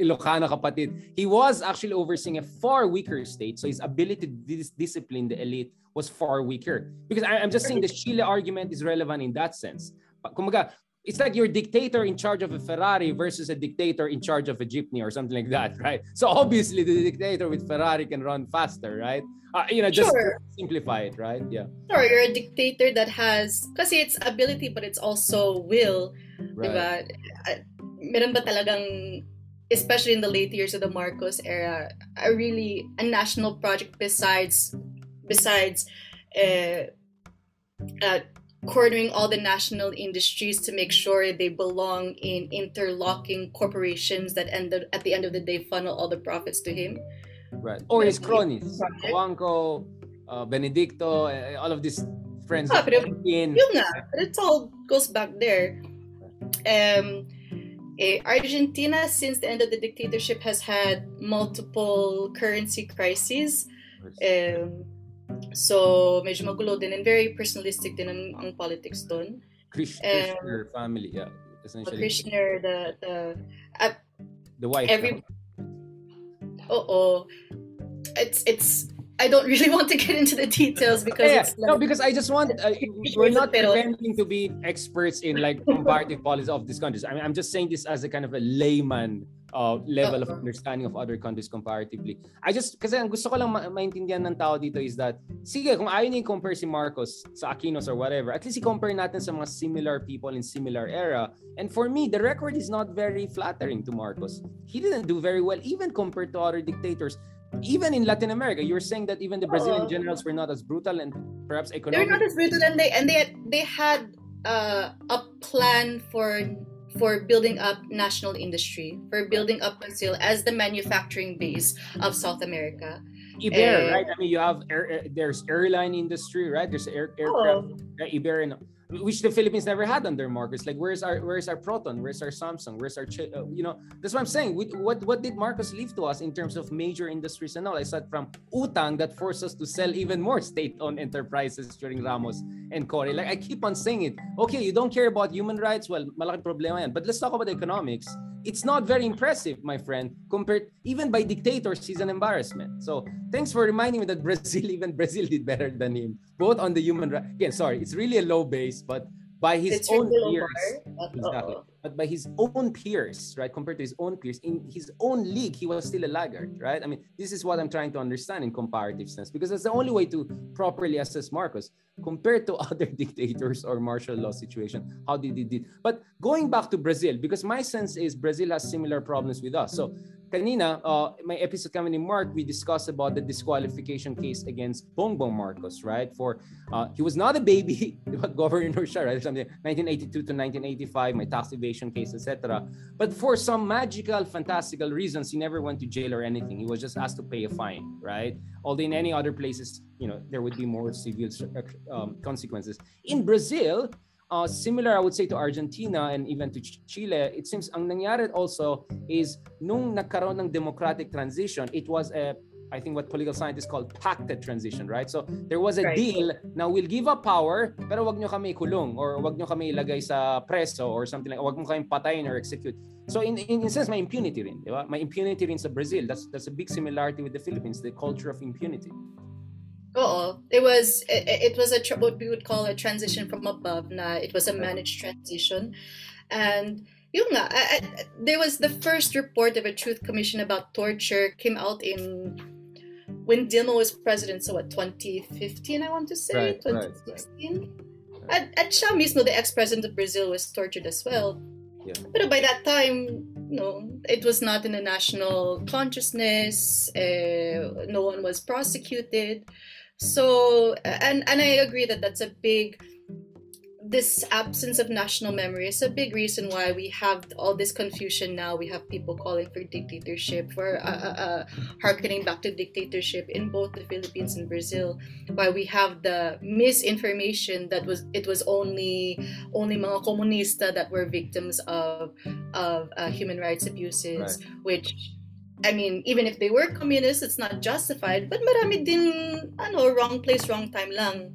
Ilocano kapatid. He was actually overseeing a far weaker state, so his ability to dis- discipline the elite was far weaker. Because I, am just saying the Chile argument is relevant in that sense. Kumaga, it's like you're dictator in charge of a Ferrari versus a dictator in charge of a jeepney or something like that, right? So obviously the dictator with Ferrari can run faster, right? Uh, you know, just sure. simplify it, right? Yeah. Sure, you're a dictator that has, because it's ability, but it's also will, right. diba? Meron ba talagang especially in the late years of the Marcos era, a really a national project besides besides uh, uh, cornering all the national industries to make sure they belong in interlocking corporations that end up, at the end of the day funnel all the profits to him. Right. Or his cronies, Juanco, uh, Benedicto, uh, all of these friends. Ah, pero, yun nga, it all goes back there. Um, Eh, Argentina, since the end of the dictatorship, has had multiple currency crises. Um, so, medyo magulo din and very personalistic din ang, ang politics doon. Kirchner um, family, yeah. Essentially. Kirchner, the, the, uh, the wife. Every, oh, it's, it's, I don't really want to get into the details because yeah, like, no, because I just want uh, we're not pretending to be experts in like comparative policy of these countries. I mean, I'm just saying this as a kind of a layman uh, level of understanding of other countries comparatively. I just kasi ang gusto ko lang ma- maintindihan ng tao dito is that sige kung ayaw niyo compare si Marcos sa Aquinos or whatever, at least i-compare natin sa mga similar people in similar era. And for me, the record is not very flattering to Marcos. He didn't do very well even compared to other dictators even in Latin America, you were saying that even the Brazilian generals were not as brutal and perhaps economic. They're not as brutal, and they and they had, they had uh, a plan for for building up national industry, for building up Brazil as the manufacturing base of South America. Iber, uh, right? I mean, you have air, there's airline industry, right? There's air, aircraft, oh. Iber, which the Philippines never had under Marcos. Like, where's our where's our Proton? Where's our Samsung? Where's our uh, you know? That's what I'm saying. We, what what did Marcos leave to us in terms of major industries and all? I said from utang that forced us to sell even more state-owned enterprises during Ramos and Cory. Like I keep on saying it. Okay, you don't care about human rights. Well, malaki problema yan. But let's talk about economics it's not very impressive, my friend. Compared even by dictators, he's an embarrassment. So thanks for reminding me that Brazil, even Brazil, did better than him, both on the human right. Again, sorry, it's really a low base, but by his it's own peers, exactly. But by his own peers, right? Compared to his own peers in his own league, he was still a laggard, right? I mean, this is what I'm trying to understand in comparative sense because that's the only way to properly assess Marcos compared to other dictators or martial law situation. How did he did? But going back to Brazil, because my sense is Brazil has similar problems with us. So kanina, uh, my episode kami ni Mark, we discussed about the disqualification case against Bongbong Marcos, right? For uh, he was not a baby, governor siya, right? Something 1982 to 1985, my tax evasion case, etc. But for some magical, fantastical reasons, he never went to jail or anything. He was just asked to pay a fine, right? Although in any other places, you know, there would be more severe um, consequences. In Brazil, uh, similar, I would say, to Argentina and even to Chile, it seems ang nangyari also is nung nagkaroon ng democratic transition, it was a I think what political scientists call pacted transition, right? So there was a right. deal na we'll give up power pero wag nyo kami kulong or wag nyo kami ilagay sa preso or something like wag mo kami patayin or execute. So in in, in sense may impunity rin, di ba? May impunity rin sa Brazil. That's that's a big similarity with the Philippines, the culture of impunity. Oh, it was it, it was a what we would call a transition from above. Na it was a managed transition, and yung nga, I, I, there was the first report of a truth commission about torture came out in when Dilma was president, so what 2015, I want to say, right, 2016. Right, right. At, at siya mismo, the ex-president of Brazil was tortured as well. Yeah. But by that time, know, it was not in the national consciousness. Uh, no one was prosecuted. So, and and I agree that that's a big this absence of national memory is a big reason why we have all this confusion now. We have people calling for dictatorship, for uh, uh, uh, harkening back to dictatorship in both the Philippines and Brazil. Why we have the misinformation that was it was only only mga komunista that were victims of of uh, human rights abuses, right. which I mean, even if they were communists, it's not justified. But marami din, ano, wrong place, wrong time lang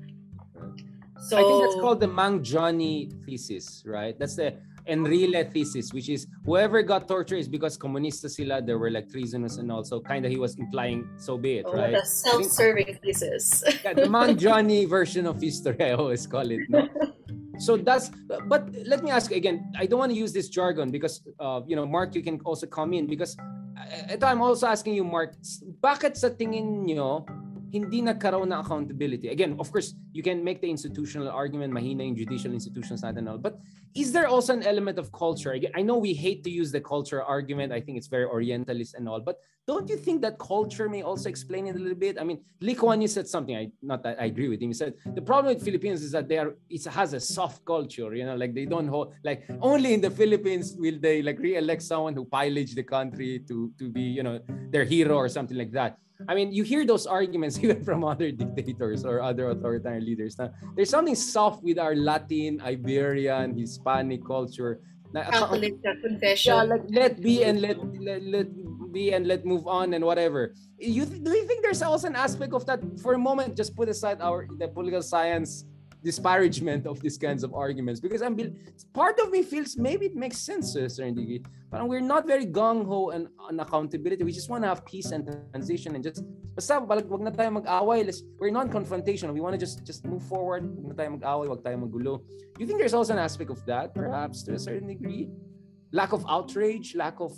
so I think that's called the Mang Johnny thesis, right? That's the Enrile thesis, which is whoever got tortured is because communista sila, there were like treasonous and also kind of he was implying so be it, oh, right? The self-serving thesis. yeah, the Mang Johnny version of history, I always call it. No? so that's but let me ask again i don't want to use this jargon because uh, you know mark you can also come in because uh, i'm also asking you mark bakit sa tingin nyo hindi nagkaroon ng accountability. Again, of course, you can make the institutional argument, mahina yung judicial institutions natin all. But is there also an element of culture? Again, I know we hate to use the culture argument. I think it's very orientalist and all. But don't you think that culture may also explain it a little bit? I mean, Lee Kuan Yew said something. I not that I agree with him. He said the problem with Philippines is that they are it has a soft culture. You know, like they don't hold like only in the Philippines will they like re-elect someone who pillaged the country to to be you know their hero or something like that. I mean, you hear those arguments even from other dictators or other authoritarian leaders. Now, there's something soft with our Latin, Iberian, Hispanic culture. Na, Catholic confession. Yeah, like let be and let, let let be and let move on and whatever. You do you think there's also an aspect of that? For a moment, just put aside our the political science disparagement of these kinds of arguments because I'm part of me feels maybe it makes sense to a certain degree, but we're not very gung ho and on accountability. We just want to have peace and transition and just basta wag na tayo mag-away. We're non-confrontational. We want to just just move forward. Wag na tayo mag-away, wag tayo magulo. You think there's also an aspect of that, perhaps to a certain degree? Lack of outrage, lack of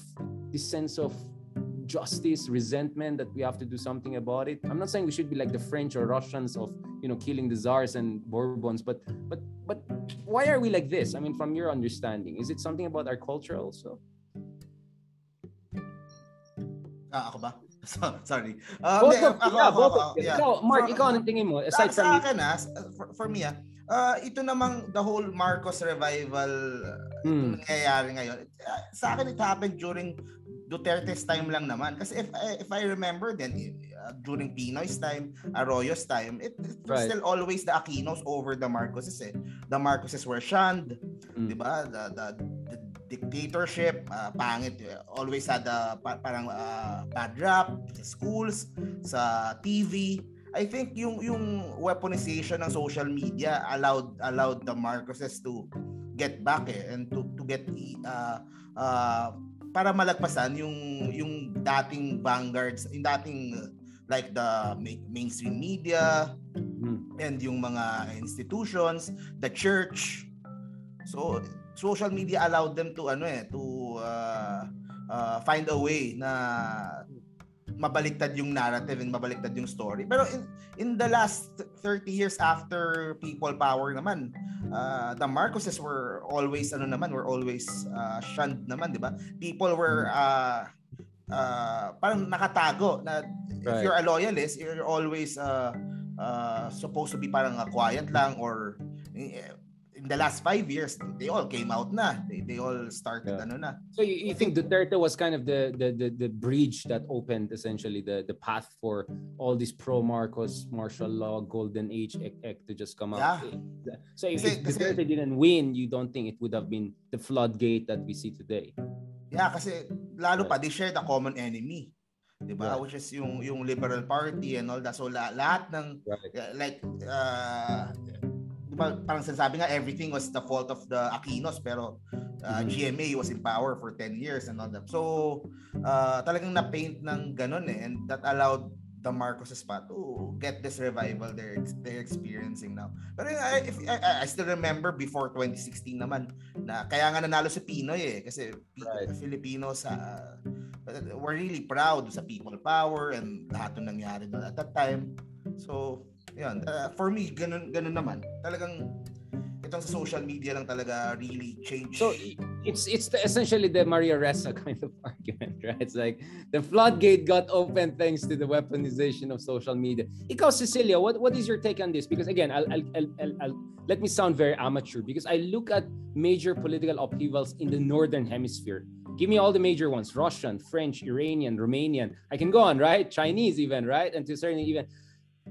this sense of justice, resentment that we have to do something about it. I'm not saying we should be like the French or Russians of you know killing the czars and Bourbons, but but but why are we like this? I mean, from your understanding, is it something about our culture also? Ah, ako ba? Sorry. Um, both of, ako, yeah, ako, both ako, yeah. Ikaw, Mark, for, ikaw anong tingin mo? Aside sa, from... Akin, ah, for, for me, ah, uh, ito namang the whole Marcos revival hmm. nangyayari ngayon. Uh, sa akin, it happened during Duterte's time lang naman. Kasi if if I remember then uh, during Pinoy's time, Arroyo's time, it, it was right. still always the Aquinos over the Marcoses eh. The Marcoses were shunned, mm. 'di ba? The, the, the dictatorship, uh, pangit, eh. always had a pa, parang uh, bad rap sa schools, sa TV. I think yung yung weaponization ng social media allowed allowed the Marcoses to get back eh, and to to get uh, uh, para malagpasan yung yung dating vanguards, yung dating like the mainstream media mm. and yung mga institutions, the church. So social media allowed them to ano eh to uh, uh, find a way na mabaliktad yung narrative and mabaliktad yung story. Pero in, in the last 30 years after people power naman, uh, the Marcoses were always ano naman, were always uh, shunned naman, 'di ba? People were uh, uh, parang nakatago na right. if you're a loyalist, you're always uh, uh, supposed to be parang uh, quiet lang or in the last five years, they all came out na. They, they all started yeah. ano na. So you, you think Duterte was kind of the, the the the bridge that opened essentially the the path for all these pro Marcos martial law golden age ek, ek to just come out. Yeah. So if, kasi, if Duterte kasi, didn't win, you don't think it would have been the floodgate that we see today? Yeah, kasi lalo pa they shared a common enemy. 'di ba? Right. Which is yung yung Liberal Party and all that. So la, lahat ng right. like uh, diba, parang sinasabi nga everything was the fault of the Aquinos pero uh, GMA was in power for 10 years and all that. So uh, talagang na-paint ng ganun eh and that allowed the Marcoses pa to get this revival they're they're experiencing now. Pero I, if, I, I still remember before 2016 naman na kaya nga nanalo si Pinoy eh kasi right. Filipinos uh, were really proud sa people power and lahat ng nangyari doon at that time. So yun, uh, for me, ganun, ganun naman. Talagang itong social media lang talaga really change. So it's it's the, essentially the Maria Ressa kind of argument, right? It's like the floodgate got open thanks to the weaponization of social media. Ikaw, Cecilia, what, what is your take on this? Because again, I'll, I'll, I'll, I'll let me sound very amateur because I look at major political upheavals in the northern hemisphere. Give me all the major ones: Russian, French, Iranian, Romanian. I can go on, right? Chinese, even, right? And to certain even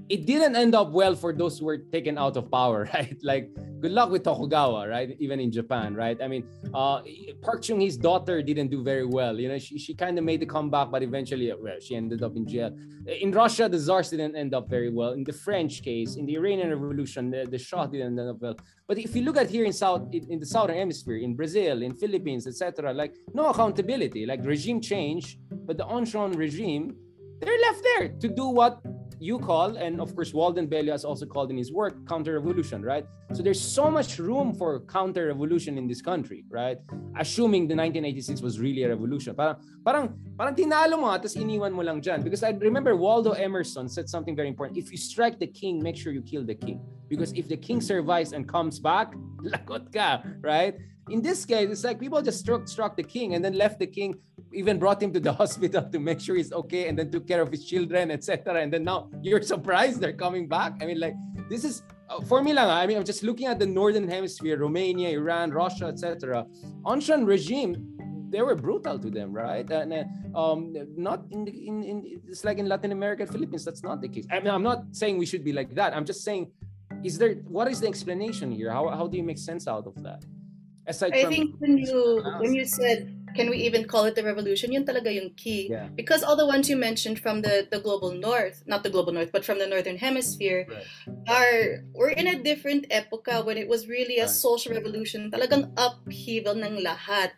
it didn't end up well for those who were taken out of power, right? Like, good luck with Tokugawa, right? Even in Japan, right? I mean, uh, Park Chung Hee's daughter didn't do very well. You know, she, she kind of made the comeback, but eventually, well, she ended up in jail. In Russia, the czars didn't end up very well. In the French case, in the Iranian Revolution, the, the Shah didn't end up well. But if you look at here in South, in, in the Southern Hemisphere, in Brazil, in Philippines, etc., like no accountability, like regime change, but the Ancien regime, they're left there to do what you call, and of course, Walden Bello has also called in his work, counter-revolution, right? So there's so much room for counter-revolution in this country, right? Assuming the 1986 was really a revolution. Parang, parang, parang tinalo mo, ah, tapos iniwan mo lang dyan. Because I remember Waldo Emerson said something very important. If you strike the king, make sure you kill the king. Because if the king survives and comes back, lakot ka, right? In this case, it's like people just struck, struck the king and then left the king even brought him to the hospital to make sure he's okay and then took care of his children etc and then now you're surprised they're coming back. I mean like this is uh, for me lang, i mean i'm just looking at the northern hemisphere romania iran russia etc ancien regime they were brutal to them right? And uh, um not in, the, in in it's like in latin america philippines that's not the case. I mean i'm not saying we should be like that. I'm just saying is there what is the explanation here? How, how do you make sense out of that? Aside i think when you when you said can we even call it the revolution? Yun talaga yung key. Yeah. Because all the ones you mentioned from the, the global north, not the global north, but from the northern hemisphere, right. are we're in a different epoca when it was really a right. social revolution. Talagang upheaval ng lahat.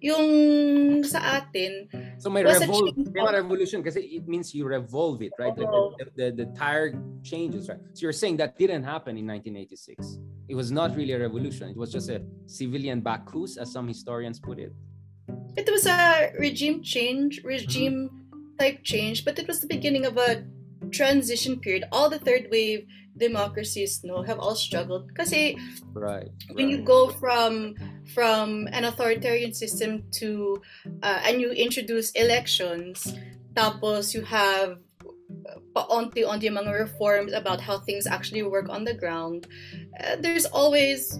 Yung sa atin, so may revolve, may revolution kasi it means you revolve it, right? Like the, the, the tire changes, right? So you're saying that didn't happen in 1986. It was not really a revolution. It was just a civilian Bacchus, as some historians put it it was a regime change, regime type change, but it was the beginning of a transition period. All the third wave democracies no have all struggled because right when right. you go from from an authoritarian system to uh, and you introduce elections tapos you have paonti-onti mga reforms about how things actually work on the ground uh, there's always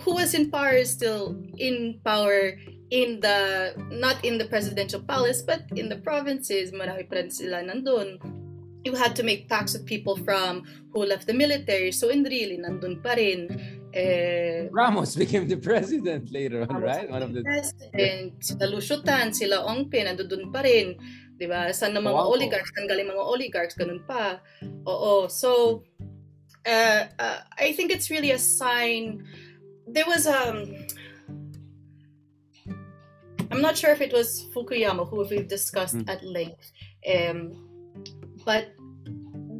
who was in power is still in power in the not in the presidential palace but in the provinces marami pa rin sila nandun you had to make pacts with people from who left the military so in really nandun pa rin eh, Ramos became the president later on, right? One of the president, sila Lusutan, sila Ongpin, nandun pa rin. 'Di ba? Saan ng mga wow. oligarchs, saan galing mga oligarchs, ganun pa. Oo. So uh, uh, I think it's really a sign there was um I'm not sure if it was Fukuyama who we've discussed mm. at length, um, but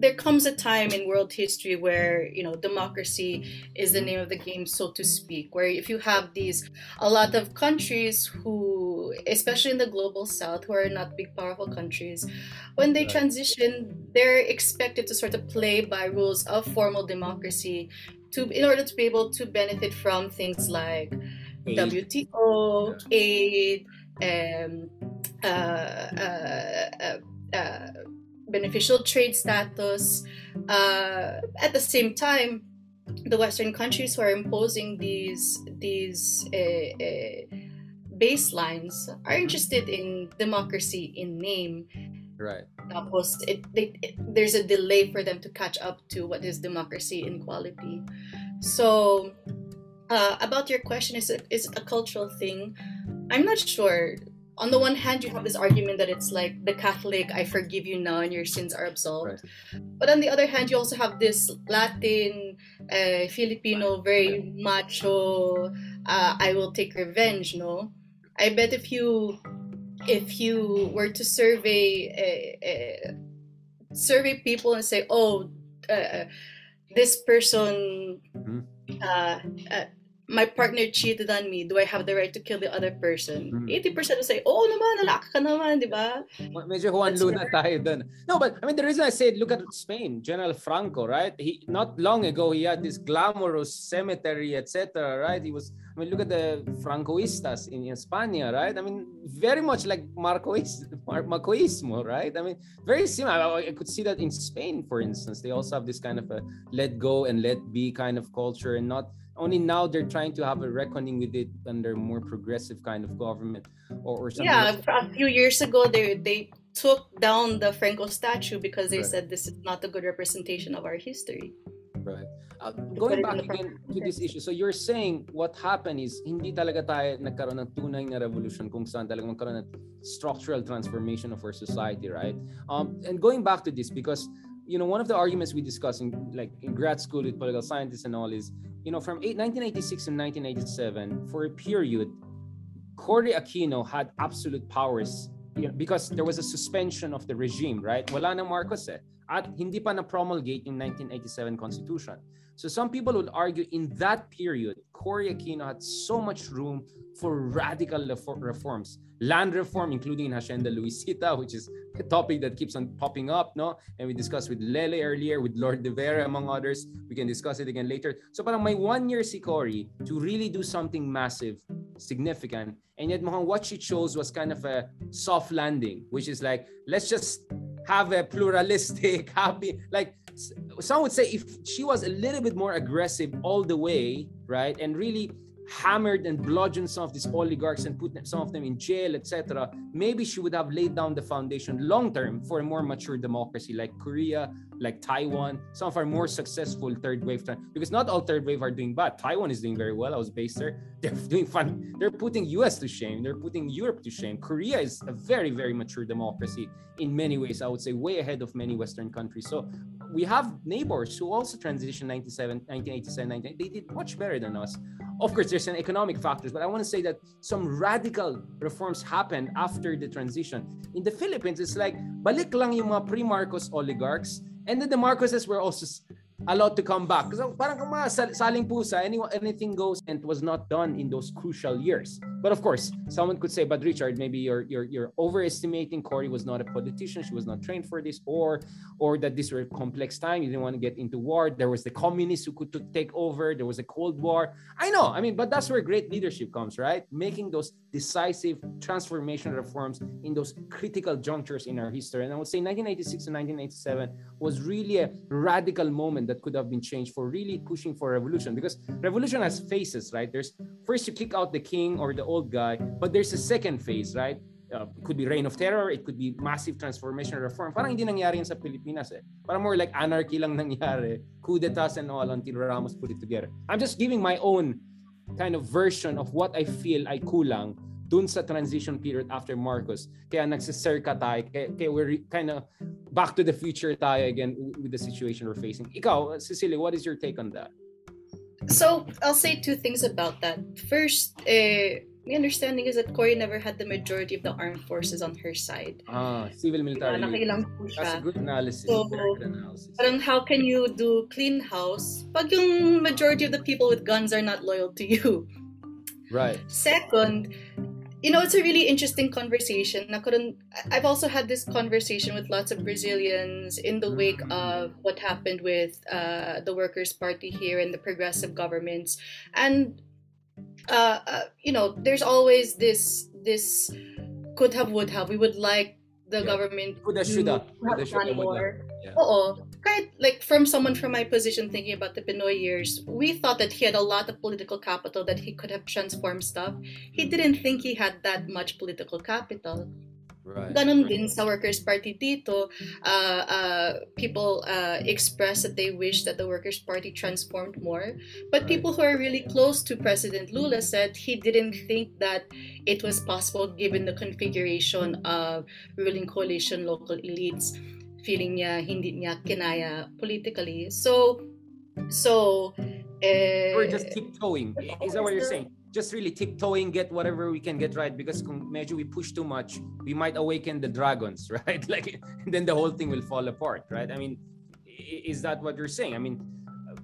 there comes a time in world history where you know democracy is the name of the game so to speak where if you have these a lot of countries who especially in the global south who are not big powerful countries when they transition they're expected to sort of play by rules of formal democracy to in order to be able to benefit from things like aid. WTO, aid, um, uh, uh, uh, uh, beneficial trade status. Uh, at the same time, the Western countries who are imposing these these uh, uh, baselines are mm-hmm. interested in democracy in name. Right. Tapos it, they, it, there's a delay for them to catch up to what is democracy in quality. So uh, about your question, is it is it a cultural thing? I'm not sure on the one hand, you have this argument that it's like the Catholic, I forgive you now and your sins are absolved. Right. But on the other hand, you also have this Latin, uh, Filipino, very macho, uh, I will take revenge, no? I bet if you if you were to survey uh, uh survey people and say, oh, uh, this person mm-hmm. Uh, my partner cheated on me, do I have the right to kill the other person? Mm-hmm. 80% will say, oh naman, nalaka ka naman, di ba? Medyo Juan Luna tayo dun. No, but I mean, the reason I said, look at Spain, General Franco, right? He Not long ago, he had this glamorous cemetery, etc., right? He was, I mean, look at the Francoistas in, in Spain, right? I mean, very much like Marcois, Mar- Marcoismo, right? I mean, very similar. I, I could see that in Spain, for instance. They also have this kind of a let go and let be kind of culture and not only now they're trying to have a reckoning with it under more progressive kind of government or, or something. Yeah, like a few years ago they they took down the Franco statue because they right. said this is not a good representation of our history. Right. Uh, going back again to this issue, so you're saying what happened is hindi talaga tayo nagkaroon ng tunay na revolution kung saan talaga magkaroon ng structural transformation of our society, right? Um, and going back to this because you know one of the arguments we discuss in like in grad school with political scientists and all is you know, from 1986 and 1987, for a period, Cory Aquino had absolute powers you know, because there was a suspension of the regime, right? Wala na Marcos eh. At hindi pa na promulgate yung 1987 Constitution. So some people would argue in that period, Cory Aquino had so much room for radical reforms. Land reform, including in Hacienda Luisita, which is a topic that keeps on popping up, no? And we discussed with Lele earlier, with Lord De Vera, among others. We can discuss it again later. So parang may one year si Cory to really do something massive, significant. And yet mukhang what she chose was kind of a soft landing, which is like, let's just have a pluralistic, happy, like some would say if she was a little bit more aggressive all the way, right, and really hammered and bludgeoned some of these oligarchs and put some of them in jail, etc., maybe she would have laid down the foundation long term for a more mature democracy like Korea, like Taiwan, some of our more successful third wave. Because not all third wave are doing bad. Taiwan is doing very well. I was based there. They're doing fun. They're putting US to shame. They're putting Europe to shame. Korea is a very, very mature democracy in many ways. I would say way ahead of many Western countries. So we have neighbors who also transitioned 97, 1987, 19, they did much better than us. Of course, there's an economic factors, but I want to say that some radical reforms happened after the transition. In the Philippines, it's like, balik lang yung mga pre-Marcos oligarchs, and then the Marcoses were also allowed to come back. So parang mga saling pusa, any, anything goes and was not done in those crucial years. But of course, someone could say, but Richard, maybe you're you're you're overestimating. Cory was not a politician; she was not trained for this, or or that these were a complex time. You didn't want to get into war. There was the communists who could take over. There was a Cold War. I know. I mean, but that's where great leadership comes, right? Making those decisive transformation reforms in those critical junctures in our history. And I would say 1986 and 1987 was really a radical moment that could have been changed for really pushing for revolution because revolution has phases, right? There's first you kick out the king or the old guy, but there's a second phase, right? Uh, it could be reign of terror, it could be massive transformation reform. Parang hindi nangyari sa Pilipinas eh. Parang more like anarchy lang nangyari. Coup d'etats and all until Ramos put it together. I'm just giving my own kind of version of what I feel ay kulang dun sa transition period after Marcos. Kaya nagsiserka tayo. Kaya, kaya we're kind of back to the future tayo again with the situation we're facing. Ikaw, Cecilia, what is your take on that? So, I'll say two things about that. First, eh, my understanding is that Cory never had the majority of the armed forces on her side. Ah, civil military. Diba, po siya. That's a good analysis. So, good analysis. Parang how can you do clean house pag yung majority of the people with guns are not loyal to you? Right. Second, you know, it's a really interesting conversation. I've also had this conversation with lots of Brazilians in the wake mm-hmm. of what happened with uh, the Workers' Party here and the progressive governments. And uh, uh, you know, there's always this this could have would have. We would like the yeah. government could have should have, have done more. Yeah. Oo. kahit like from someone from my position thinking about the PNoy years, we thought that he had a lot of political capital that he could have transformed stuff. He didn't think he had that much political capital. Right. Ganon din sa Workers' Party dito, uh, uh, people uh, express that they wish that the Workers' Party transformed more. But people who are really close to President Lula said he didn't think that it was possible given the configuration of ruling coalition local elites. Feeling niya hindi niya kinaya politically. So, so... Uh, We're just tiptoeing. Is that what you're saying? Just really tiptoeing, get whatever we can get right. Because kung medyo we push too much, we might awaken the dragons, right? Like, then the whole thing will fall apart, right? I mean, is that what you're saying? I mean,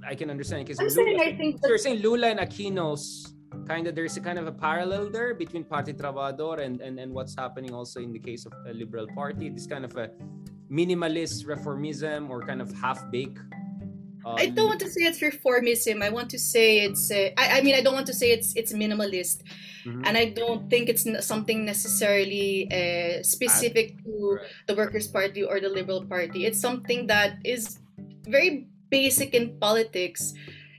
I can understand because Lula, I think you're saying Lula and Aquino's kind of there's a kind of a parallel there between Party Trabajador and, and and what's happening also in the case of a liberal party. This kind of a minimalist reformism or kind of half baked um, I don't want to say it's reformism. I want to say it's. Uh, I, I mean, I don't want to say it's it's minimalist, mm-hmm. and I don't think it's something necessarily uh, specific to right. the Workers' Party or the Liberal Party. It's something that is very basic in politics.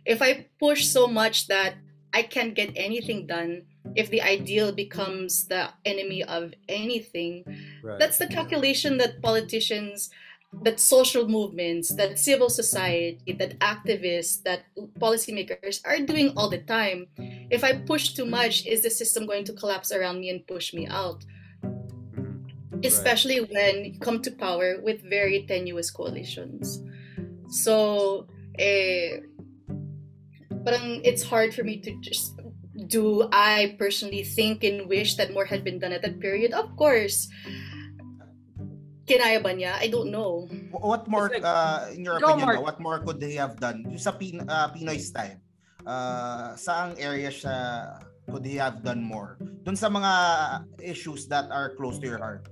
If I push so much that I can't get anything done, if the ideal becomes the enemy of anything, right. that's the calculation that politicians that social movements, that civil society, that activists, that policymakers are doing all the time. If I push too much, is the system going to collapse around me and push me out? Mm-hmm. Especially right. when you come to power with very tenuous coalitions. So, eh, parang it's hard for me to just do I personally think and wish that more had been done at that period? Of course kinaya ba niya? I don't know. What more, like, uh, in your opinion, Mark. what more could they have done? Yung sa Pin, uh, Pinoy style, uh, saang area siya could he have done more? Doon sa mga issues that are close to your heart,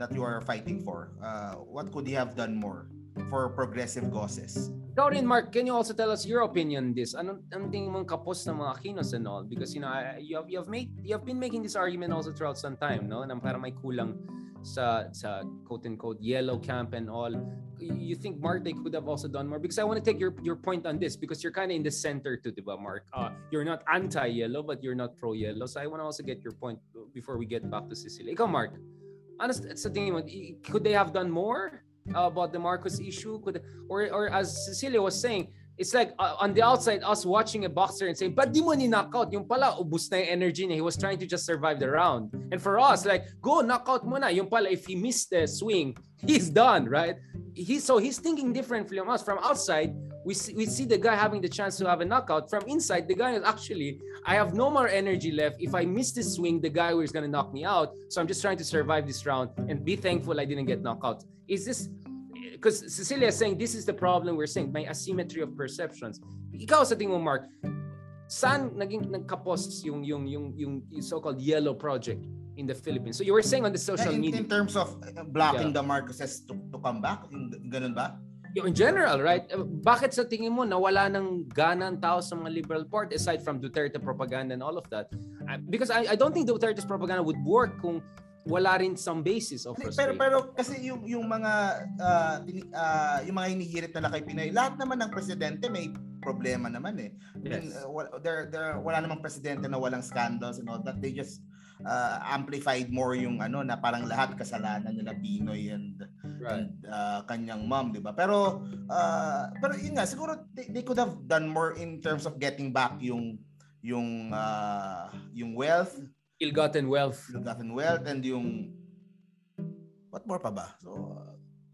that you are fighting for, uh, what could he have done more for progressive causes? Ikaw rin, Mark, can you also tell us your opinion on this? Anong, anong tingin mong kapos ng mga kinos and all? Because, you know, you have, you have made, you have been making this argument also throughout some time, no? Na parang may kulang sa sa quote unquote yellow camp and all. You think Mark they could have also done more? Because I want to take your your point on this because you're kind of in the center too diba Mark? Uh, you're not anti yellow but you're not pro yellow so I want to also get your point before we get back to Cecilia ikaw Mark honest sa tingin mo could they have done more about the Marcos issue? Could or or as Cecilia was saying it's like uh, on the outside us watching a boxer and saying but di mo ni knockout yung pala ubus na yung energy niya. He was trying to just survive the round. And for us like go knockout mo na. Yung pala if he missed the swing he's done right? He so he's thinking different from us. From outside we see, we see the guy having the chance to have a knockout. From inside the guy is actually i have no more energy left. If i miss this swing the guy is going to knock me out. So i'm just trying to survive this round and be thankful i didn't get knocked out is this because Cecilia is saying this is the problem we're saying, may asymmetry of perceptions. Ikaw sa tingin mo, Mark, saan naging nagkapos yung, yung, yung, yung, yung so-called yellow project in the Philippines? So you were saying on the social in, media. In terms of uh, blocking yeah. the Marcoses to, to come back, ganun ba? in general, right? Uh, bakit sa tingin mo nawala ng gana ang tao sa mga liberal party aside from Duterte propaganda and all of that? Uh, because I, I don't think Duterte's propaganda would work kung wala rin some basis of frustration. Pero pero kasi yung yung mga uh, uh, yung mga hinihirit na kay Pinoy, lahat naman ng presidente may problema naman eh. Yes. And, uh, there there wala namang presidente na walang scandals and all that. They just uh, amplified more yung ano na parang lahat kasalanan nila Pinoy and right. and uh, kanyang mom, 'di ba? Pero uh, pero yun nga siguro they, they could have done more in terms of getting back yung yung uh, yung wealth ill-gotten wealth. Ill-gotten wealth and yung what more pa ba? So uh,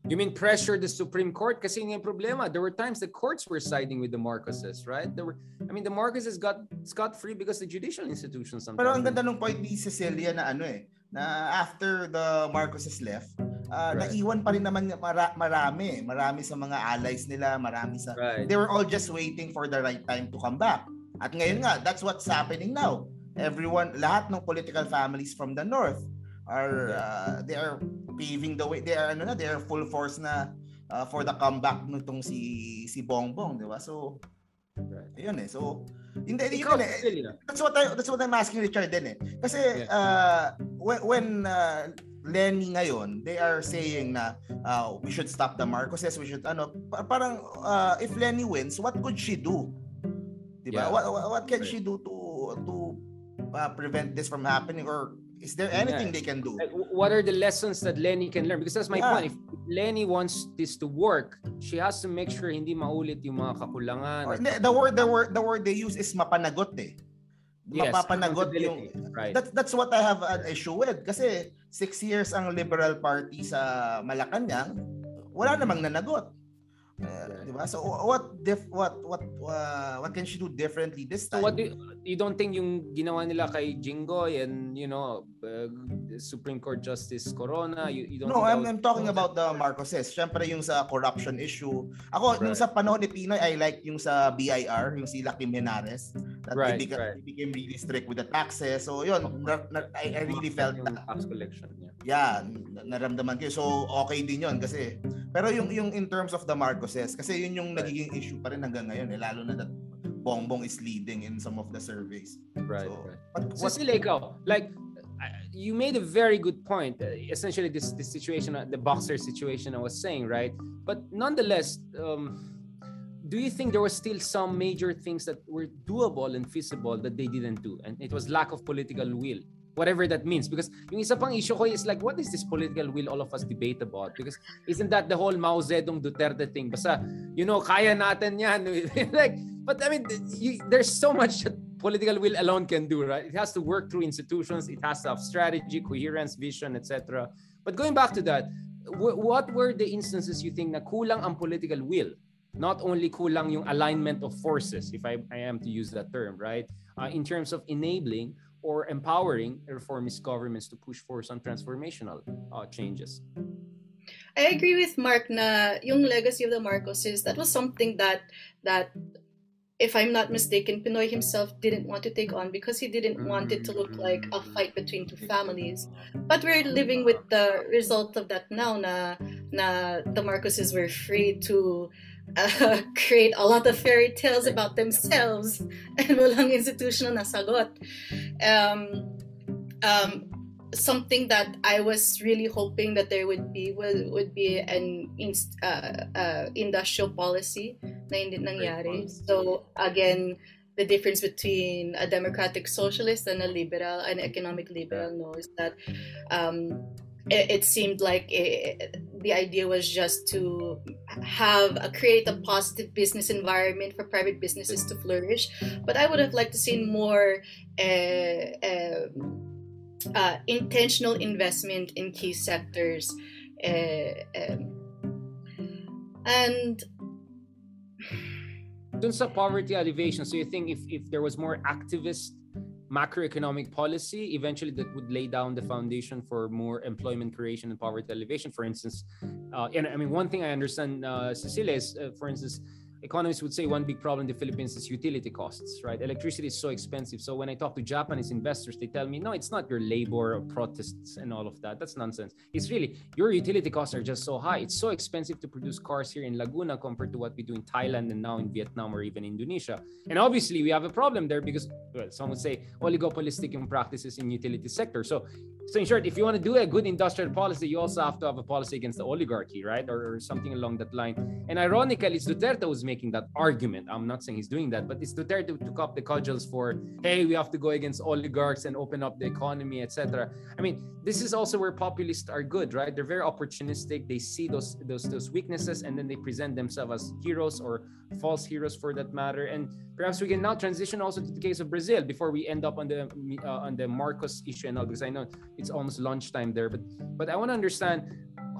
You mean pressure the Supreme Court? Kasi yung problema, there were times the courts were siding with the Marcoses, right? There were, I mean, the Marcoses got scot-free because the judicial institutions sometimes. Pero ang ganda nung point ni Cecilia na ano eh, na after the Marcoses left, uh, right. naiwan pa rin naman mara- marami, marami sa mga allies nila, marami sa, right. they were all just waiting for the right time to come back. At ngayon nga, that's what's happening now everyone, lahat ng political families from the north are uh, they are paving the way. They are ano na, they are full force na uh, for the comeback nitong si si Bongbong, di ba? So Ayun eh. So, hindi, Ikaw, yun eh. That's what I, that's what I'm asking Richard din eh. Kasi uh, when, when uh, Lenny ngayon, they are saying na uh, we should stop the Marcoses, we should ano, parang uh, if Lenny wins, what could she do? Diba? Yeah. What, what can she do to to uh, prevent this from happening or is there anything yeah. they can do? What are the lessons that Lenny can learn? Because that's my yeah. point. If Lenny wants this to work, she has to make sure hindi maulit yung mga kakulangan. Or, the word the word the word they use is mapanagot eh. Yes, mapapanagot yung right. that's that's what I have an issue with kasi six years ang Liberal Party sa Malacanang wala namang nanagot Uh, diba? So what diff what what uh, what can she do differently this time? So what do you, you don't think yung ginawa nila kay Jinggoy and you know uh, Supreme Court Justice Corona you, you don't No, I'm, I'm talking about the Marcoses. Syempre yung sa corruption issue. Ako right. yung sa panahon ni Pinoy I like yung sa BIR, yung si Kim Henares that right, he, became, right. he became really strict with the taxes. So yun, na, na, I, I really felt that tax collection. Yeah, yeah naramdaman ko. So okay din yun kasi pero yung yung in terms of the Marcoses kasi yun yung nagiging issue pa rin hanggang ngayon eh lalo na that Bongbong is leading in some of the surveys. Right. So, right. What, what, so ikaw, like you made a very good point. Uh, essentially, this this situation, uh, the boxer situation, I was saying, right? But nonetheless, um, do you think there was still some major things that were doable and feasible that they didn't do, and it was lack of political will? Whatever that means. Because yung isa pang issue ko is like what is this political will all of us debate about? Because isn't that the whole Mao Zedong Duterte thing? Basta you know kaya natin yan. Like but I mean you, there's so much that political will alone can do right? It has to work through institutions. It has to have strategy coherence vision etc but going back to that w- what were the instances you think na kulang ang political will? Not only kulang yung alignment of forces if I, I am to use that term right? Uh, in terms of enabling or empowering reformist governments to push for some transformational uh, changes. I agree with Mark na yung legacy of the Marcoses, that was something that that if I'm not mistaken, PNoy himself didn't want to take on because he didn't want it to look like a fight between two families. But we're living with the result of that now na na the Marcoses were free to uh, create a lot of fairy tales about themselves and walang institutional nasagot. Um, um, something that I was really hoping that there would be would, would be an inst, uh, uh, industrial policy na hindi nangyari. So again, the difference between a democratic socialist and a liberal, an economic liberal, no, is that um, it, it seemed like it, the idea was just to have a create a positive business environment for private businesses to flourish. But i would have liked to see more uh, uh, uh, intentional investment in key sectors uh, um, and dun poverty alleviation so you think if, if there was more activist macroeconomic policy eventually that would lay down the foundation for more employment creation and poverty alleviation. For instance uh, and i mean one thing i understand uh, cecilia is uh, for instance economists would say one big problem in the Philippines is utility costs, right? Electricity is so expensive. So when I talk to Japanese investors, they tell me, no, it's not your labor or protests and all of that. That's nonsense. It's really your utility costs are just so high. It's so expensive to produce cars here in Laguna compared to what we do in Thailand and now in Vietnam or even Indonesia. And obviously we have a problem there because well, some would say oligopolistic practices in utility sector. So so in short, if you want to do a good industrial policy, you also have to have a policy against the oligarchy, right? Or, or something along that line. And ironically, it's Duterte who's making that argument. I'm not saying he's doing that, but it's Duterte who took up the cudgels for, hey, we have to go against oligarchs and open up the economy, etc. I mean, this is also where populists are good, right? They're very opportunistic. They see those those those weaknesses and then they present themselves as heroes or false heroes for that matter. And perhaps we can now transition also to the case of Brazil before we end up on the uh, on the Marcos issue and all because I know it's almost lunchtime there. But but I want to understand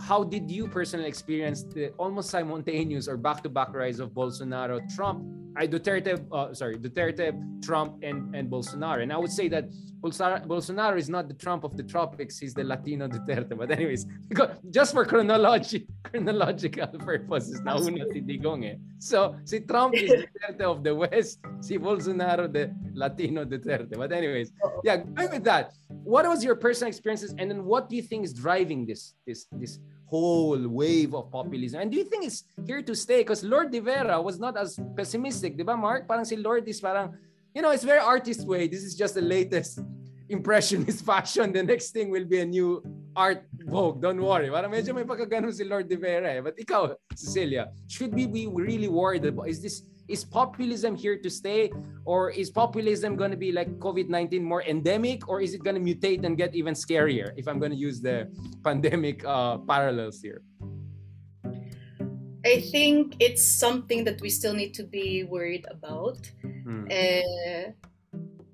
how did you personally experience the almost simultaneous or back-to-back rise of Bolsonaro, Trump, I Duterte, uh, sorry, Duterte, Trump, and and Bolsonaro, and I would say that Bolsonaro is not the Trump of the tropics; he's the Latino Duterte. But anyways, just for chronology, chronological purposes, nauna si Digong eh. So si Trump is Duterte of the West, si Bolsonaro the Latino Duterte. But anyways, yeah, going with that, what was your personal experiences, and then what do you think is driving this this this whole wave of populism. And do you think it's here to stay? Because Lord De Vera was not as pessimistic, di ba, Mark? Parang si Lord is parang, you know, it's very artist way. This is just the latest impressionist fashion. The next thing will be a new art Vogue, don't worry. Parang medyo may pagkaganon si Lord De Vera eh. But ikaw, Cecilia, should we be really worried about, is this, is populism here to stay? Or is populism going to be like COVID-19 more endemic? Or is it going to mutate and get even scarier if I'm going to use the pandemic uh, parallels here? I think it's something that we still need to be worried about. Hmm. Uh,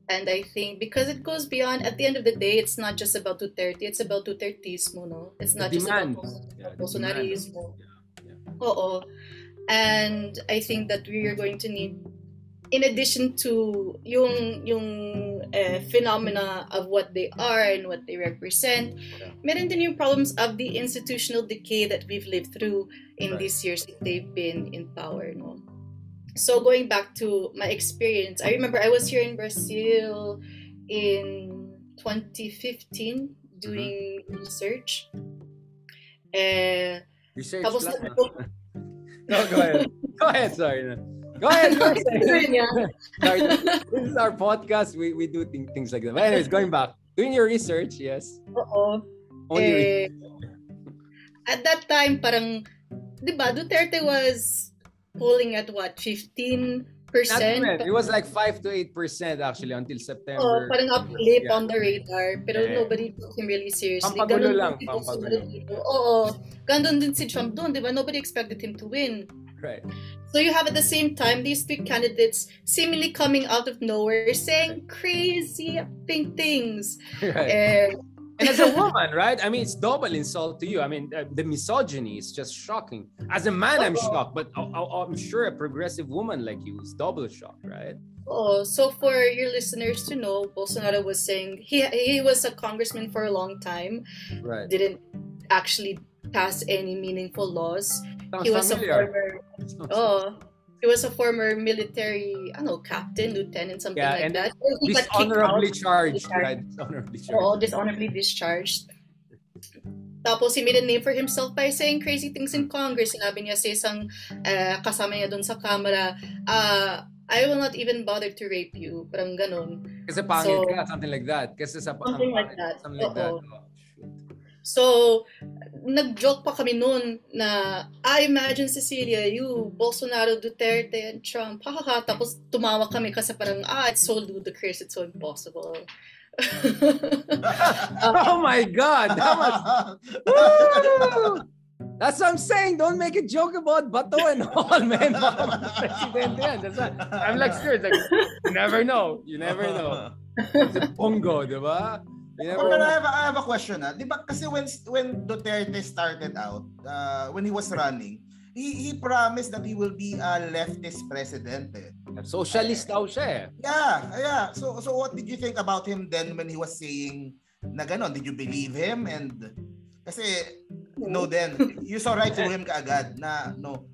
and I think because it goes beyond, at the end of the day, it's not just about Duterte, it's about Dutertismo, no? It's not just about Bolsonarismo. Yeah, yeah. Oo. And I think that we are going to need in addition to yung yung uh, phenomena of what they are and what they represent, meron din yung problems of the institutional decay that we've lived through in right. these years that they've been in power. No? So going back to my experience, I remember I was here in Brazil in 2015 doing mm-hmm. research. Uh, research tapos no, go ahead. go ahead, sorry. Go ahead. Go ahead. Sorry, this is our podcast. We, we do th- things like that. But anyways, going back. Doing your research, yes. Oo. Only eh, at that time, parang, di ba, Duterte was polling at what, 15 percent? It was like 5 to 8 percent actually until September. Oh, parang up blip yeah. on the radar. Pero yeah. nobody took him really seriously. Pampagulo lang. Pampagulo. Oo. Gandun din si Trump doon, di ba? Nobody expected him to win. Right. So you have at the same time these three candidates seemingly coming out of nowhere saying crazy pink things. Right. Uh, and as a woman, right? I mean, it's double insult to you. I mean, uh, the misogyny is just shocking. As a man, I'm oh. shocked, but I- am sure a progressive woman like you is double shocked, right? Oh, so for your listeners to know, Bolsonaro was saying he he was a congressman for a long time, right? Didn't actually pass any meaningful laws. Sounds he was familiar. a former oh he was a former military I don't know captain lieutenant something yeah, like that he dishonorably charged right dishonorably charged oh dishonorably discharged Tapos, he made a name for himself by saying crazy things in Congress. Sinabi niya sa isang uh, kasama niya doon sa camera, uh, I will not even bother to rape you. Parang ganun. Kasi pangit so, ka, something like that. Kasi sa something like that. Something like that. Oh, So, nag-joke pa kami noon na, I imagine Cecilia, you, Bolsonaro, Duterte, and Trump. Hahaha. Tapos tumawa kami kasi parang, ah, it's so ludicrous, it's so impossible. oh my God! That was... That's what I'm saying. Don't make a joke about Bato and all, man. That's what, I'm like, serious. Like, you never know. You never know. It's a pongo, di ba? Yeah, but I have, I have a question ah. Di ba kasi when when Duterte started out, uh, when he was running, he he promised that he will be a leftist president eh. Socialist daw siya eh. Yeah, yeah. So so what did you think about him then when he was saying na gano'n? Did you believe him? And kasi no then you saw right through him kaagad na no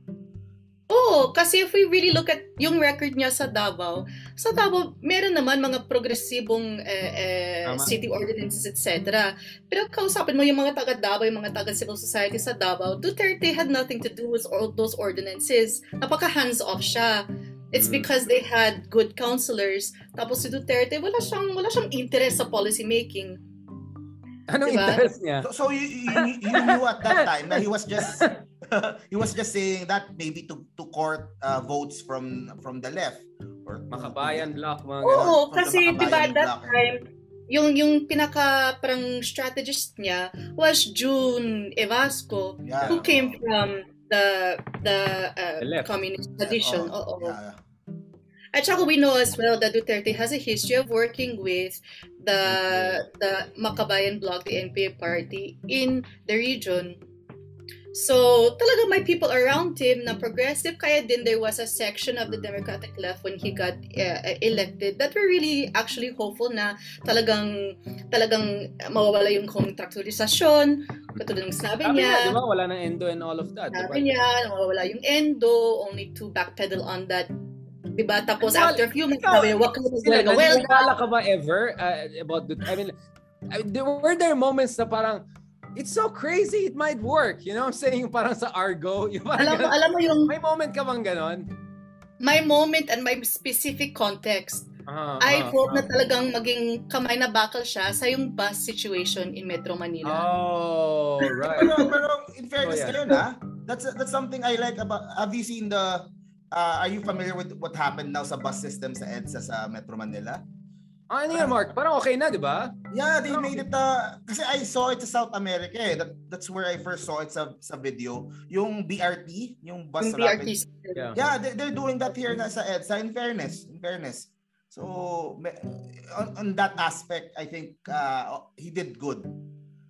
Oo, kasi if we really look at yung record niya sa Davao, sa Davao, meron naman mga progresibong eh, eh, city ordinances, etc. Pero kausapin mo yung mga taga Davao, yung mga taga civil society sa Davao, Duterte had nothing to do with all those ordinances. Napaka hands-off siya. It's mm. because they had good counselors. Tapos si Duterte, wala siyang, wala siyang interest sa policy making. Anong diba? interest niya? So, so you, you, you knew at that time na he was just he was just saying that maybe to to court uh, votes from from the left or makabayan block mga ganun. Oo, kasi di ba that time yung yung pinaka parang strategist niya was June Evasco yeah. who came from the the, uh, the communist tradition. Oh, Oo. Yeah, yeah. At saka we know as well that Duterte has a history of working with the the Makabayan Bloc, the NPA party in the region. So, talaga may people around him na progressive, kaya din there was a section of the Democratic left when he got uh, elected that were really actually hopeful na talagang talagang mawawala yung contractualization, katulad ng sinabi niya. Sabi diba, wala nang endo and all of that. Sabi diba? niya, mawawala yung endo, only to backpedal on that Diba? Tapos well, after a few months, sabi, what can we do? Well, ka ba ever uh, about the, I mean, I mean, there were there moments na parang, it's so crazy, it might work. You know what I'm saying? Parang sa Argo. Yung parang alam, mo, alam mo yung... May moment ka bang ganon? My moment and my specific context. uh, I uh, hope uh, na talagang maging kamay na bakal siya sa yung bus situation in Metro Manila. Oh, right. pero, pero in fairness oh, yeah. kayo na, that's that's something I like about have you seen the uh, are you familiar with what happened now sa bus system sa EDSA sa Metro Manila? Ah, ano yan, Mark? Parang okay na, di ba? Yeah, they made it, uh, kasi I saw it sa South America eh. That, that's where I first saw it sa, sa video. Yung BRT, yung bus yung rapid. BRT. Yeah, yeah they, they're doing that here na sa EDSA, in fairness. In fairness. So, on, on that aspect, I think uh, he did good.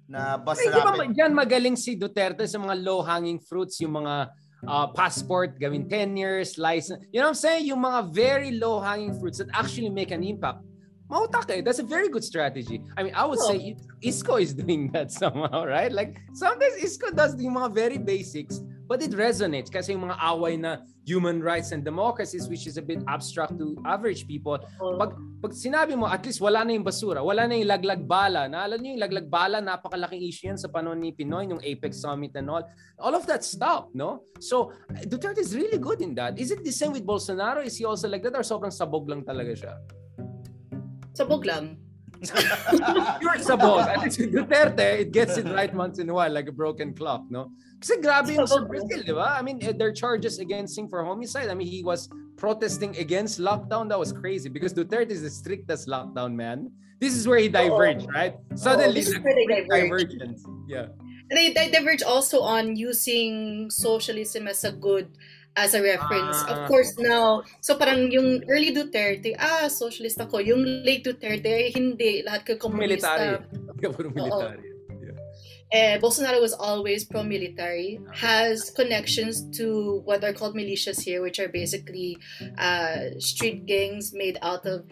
Na bus Ay, rapid. Di ba dyan magaling si Duterte sa mga low-hanging fruits, yung mga uh, passport, gawin 10 years, license. You know what I'm saying? Yung mga very low-hanging fruits that actually make an impact Mautak eh. That's a very good strategy. I mean, I would oh. say Isco is doing that somehow, right? Like, sometimes Isco does yung mga very basics, but it resonates kasi yung mga away na human rights and democracies, which is a bit abstract to average people. Pag, pag sinabi mo, at least wala na yung basura, wala na yung laglag bala. Naalala niyo yung laglag bala, napakalaking issue yan sa panahon ni Pinoy, yung Apex Summit and all. All of that stopped, no? So, Duterte is really good in that. Is it the same with Bolsonaro? Is he also like that or sobrang sabog lang talaga siya? Sabog lang. You're sabog. At least with Duterte, it gets it right once in a while, like a broken clock, no? Kasi grabe yung sa Brazil, di ba? I mean, eh, their charges against him for homicide. I mean, he was protesting against lockdown. That was crazy because Duterte is the strictest lockdown man. This is where he diverged, oh. right? Suddenly, oh, like, divergence. Yeah. They, they diverge also on using socialism as a good as a reference. Ah. Of course, now, so parang yung early Duterte, ah, socialist ako. Yung late Duterte, hindi. Lahat ka komunista. Military. Puro military. Eh, Bolsonaro was always pro-military, has connections to what are called militias here, which are basically uh, street gangs made out of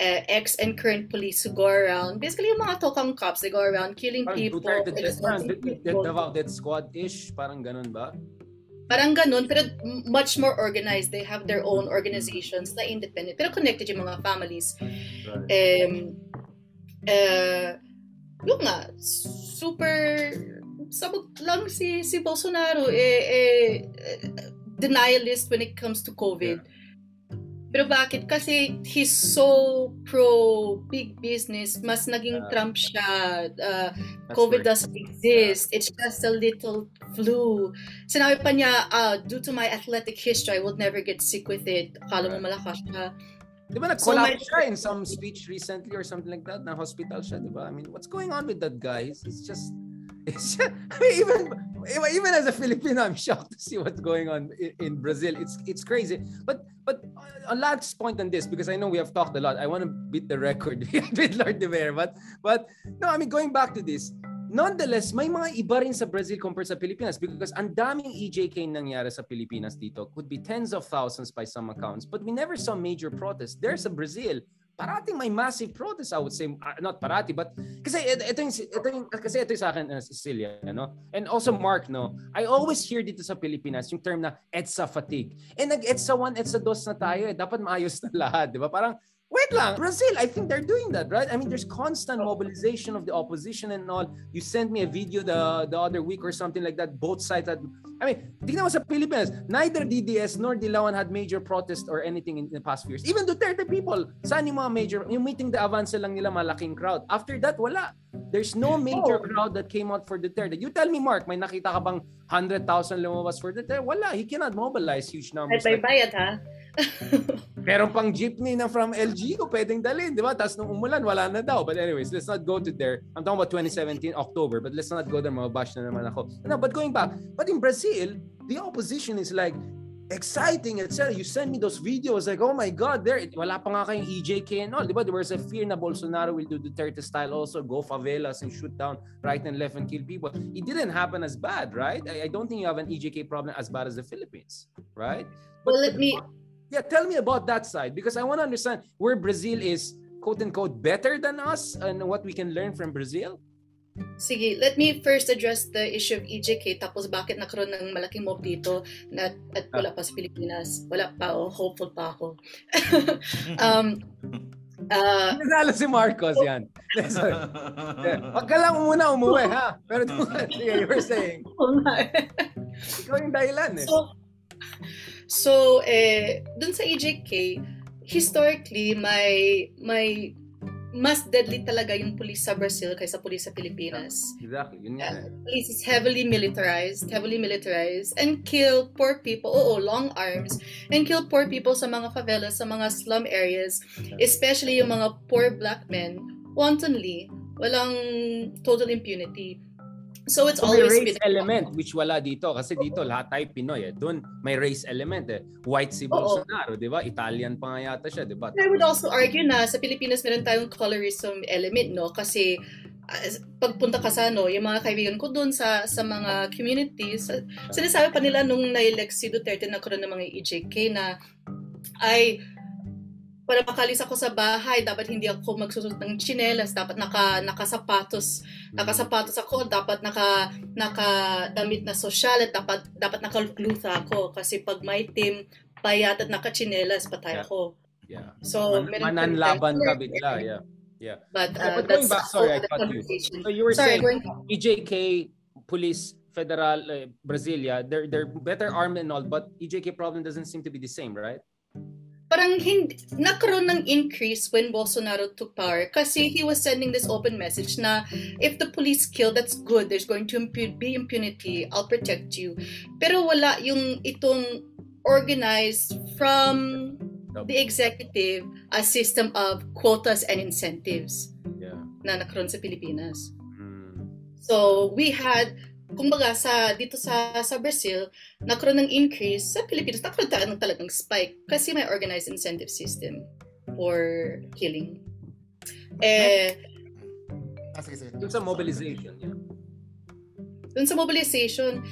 uh, ex and current police who go around, basically yung mga tokang cops, they go around killing parang people. Duterte, Davao Death Squad-ish, parang ganun ba? Parang ganun, pero much more organized. They have their own organizations na independent, pero connected yung mga families. Right. Um, uh, yung nga, super sabog lang si si Bolsonaro eh, eh denialist when it comes to COVID. Yeah. Pero bakit? Kasi he's so pro big business. Mas naging uh, Trump siya. Uh, COVID right. doesn't exist. It's just a little flu. Sinabi pa niya, uh, due to my athletic history, I would never get sick with it. Akala mo malakas siya. Di ba nag-collapse so, siya in some speech recently or something like that? Na hospital siya, di ba? I mean, what's going on with that guy? He's, he's just it's I mean, even even as a Filipino, I'm shocked to see what's going on in, in, Brazil. It's it's crazy. But but a last point on this because I know we have talked a lot. I want to beat the record with Lord De Vera, but but no, I mean going back to this. Nonetheless, may mga iba rin sa Brazil compared sa Pilipinas because ang daming EJK nangyari sa Pilipinas dito. Could be tens of thousands by some accounts, but we never saw major protests. There's a Brazil parating may massive protest I would say. Uh, not parati but kasi ito yung ito yung kasi ito yung sa akin uh, Cecilia no and also Mark no? I always hear dito sa Pilipinas yung term na EDSA fatigue. Eh nag EDSA 1 EDSA 2 na tayo eh. Dapat maayos na lahat di ba? Parang Wait lang, Brazil, I think they're doing that, right? I mean, there's constant mobilization of the opposition and all. You sent me a video the the other week or something like that. Both sides had, I mean, tingnan mo sa Pilipinas, neither DDS nor Dilawan had major protest or anything in the past few years. Even Duterte people, saan yung mga major, yung meeting the avance lang nila malaking crowd. After that, wala. There's no major oh. crowd that came out for Duterte. You tell me, Mark, may nakita ka bang 100,000 lumabas for Duterte? Wala. He cannot mobilize huge numbers. Ay, bayad ha? Meron pang jeepney na from LGU pwedeng dalhin, di ba? Tapos nung umulan, wala na daw. But anyways, let's not go to there. I'm talking about 2017, October, but let's not go there. Mababash na naman ako. No, but going back, but in Brazil, the opposition is like, exciting, etc. You send me those videos like, oh my God, there, wala pa nga kayong EJK and all, di ba? There was a fear na Bolsonaro will do Duterte style also, go favelas and shoot down right and left and kill people. It didn't happen as bad, right? I, I don't think you have an EJK problem as bad as the Philippines, right? But, well, let me yeah, tell me about that side because I want to understand where Brazil is quote unquote better than us and what we can learn from Brazil. Sige, let me first address the issue of EJK tapos bakit nakaroon ng malaking mob dito na, at wala pa sa Pilipinas. Wala pa, oh, hopeful pa ako. um, Uh, Nanalo si Marcos yan. Wag ka lang muna umuwi ha. Pero you were saying. Ikaw yung dahilan eh. So, So, eh, dun sa EJK, historically, my my mas deadly talaga yung police sa Brazil kaysa police sa Pilipinas. Exactly. Yun nga. Uh, police is heavily militarized, heavily militarized, and kill poor people, oo, long arms, and kill poor people sa mga favelas, sa mga slum areas, especially yung mga poor black men, wantonly, walang total impunity. So it's so always may race been element which wala dito kasi dito lahat tayo Pinoy eh. Doon may race element eh. White si Bolsonaro, 'di ba? Italian pa nga yata siya, 'di ba? I would also argue na sa Pilipinas meron tayong colorism element, no? Kasi uh, pagpunta ka sa ano, yung mga kaibigan ko doon sa sa mga communities, sinasabi pa nila nung na-elect si Duterte na karoon ng mga EJK na ay para makalis ako sa bahay, dapat hindi ako magsusot ng chinelas, dapat naka nakasapatos, nakasapatos ako, dapat naka nakadamit na sosyal at dapat dapat nakalukluta ako kasi pag may team payat at nakachinelas patay ako. Yeah. So, Man- mananlaban ka bigla, yeah. Yeah. But uh, but going back, sorry, I cut you. So you were sorry, saying EJK police federal uh, Brasilia, they're they're better armed and all, but EJK problem doesn't seem to be the same, right? Parang hindi, nagkaroon ng increase when Bolsonaro took power kasi he was sending this open message na if the police kill, that's good. There's going to impu- be impunity. I'll protect you. Pero wala yung itong organized from the executive a system of quotas and incentives yeah. na nakaroon sa Pilipinas. Mm. So we had kumbaga sa dito sa sa Brazil, nagkaroon ng increase sa Pilipinas, nagkaroon tayo ng talagang spike kasi may organized incentive system for killing. Eh, ah, sige, sige. Dun sa mobilization, yeah. Dun sa mobilization,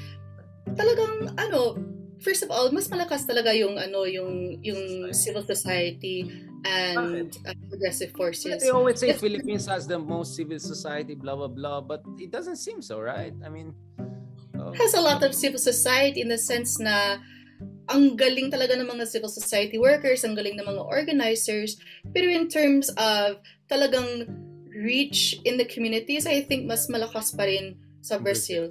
talagang ano, first of all, mas malakas talaga yung ano, yung yung civil society and uh, progressive forces. They always say Philippines has the most civil society, blah blah blah, but it doesn't seem so, right? I mean, oh. has a lot of civil society in the sense na ang galing talaga ng mga civil society workers, ang galing ng mga organizers, pero in terms of talagang reach in the communities, I think mas malakas pa rin sa Brazil.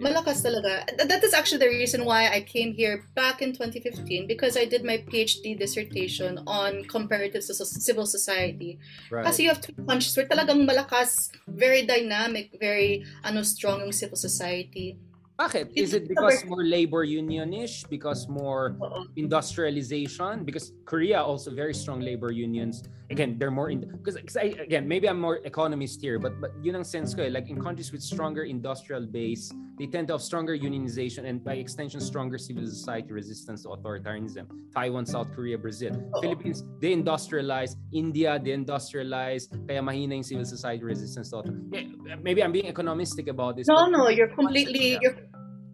Malakas talaga. That is actually the reason why I came here back in 2015 because I did my PhD dissertation on comparative civil society. Right. Kasi you have two countries where talagang malakas, very dynamic, very ano strong yung civil society. Bakit? Is it because more labor unionish? Because more industrialization? Because Korea also very strong labor unions. Again, they're more in because again maybe I'm more economist here, but but yun ang sense ko eh. Like in countries with stronger industrial base, they tend to have stronger unionization and by extension stronger civil society resistance to authoritarianism. Taiwan, South Korea, Brazil, Philippines, they industrialize. India, they industrialize. Kaya mahina yung civil society resistance to Maybe I'm being economistic about this. No, no, you're completely you're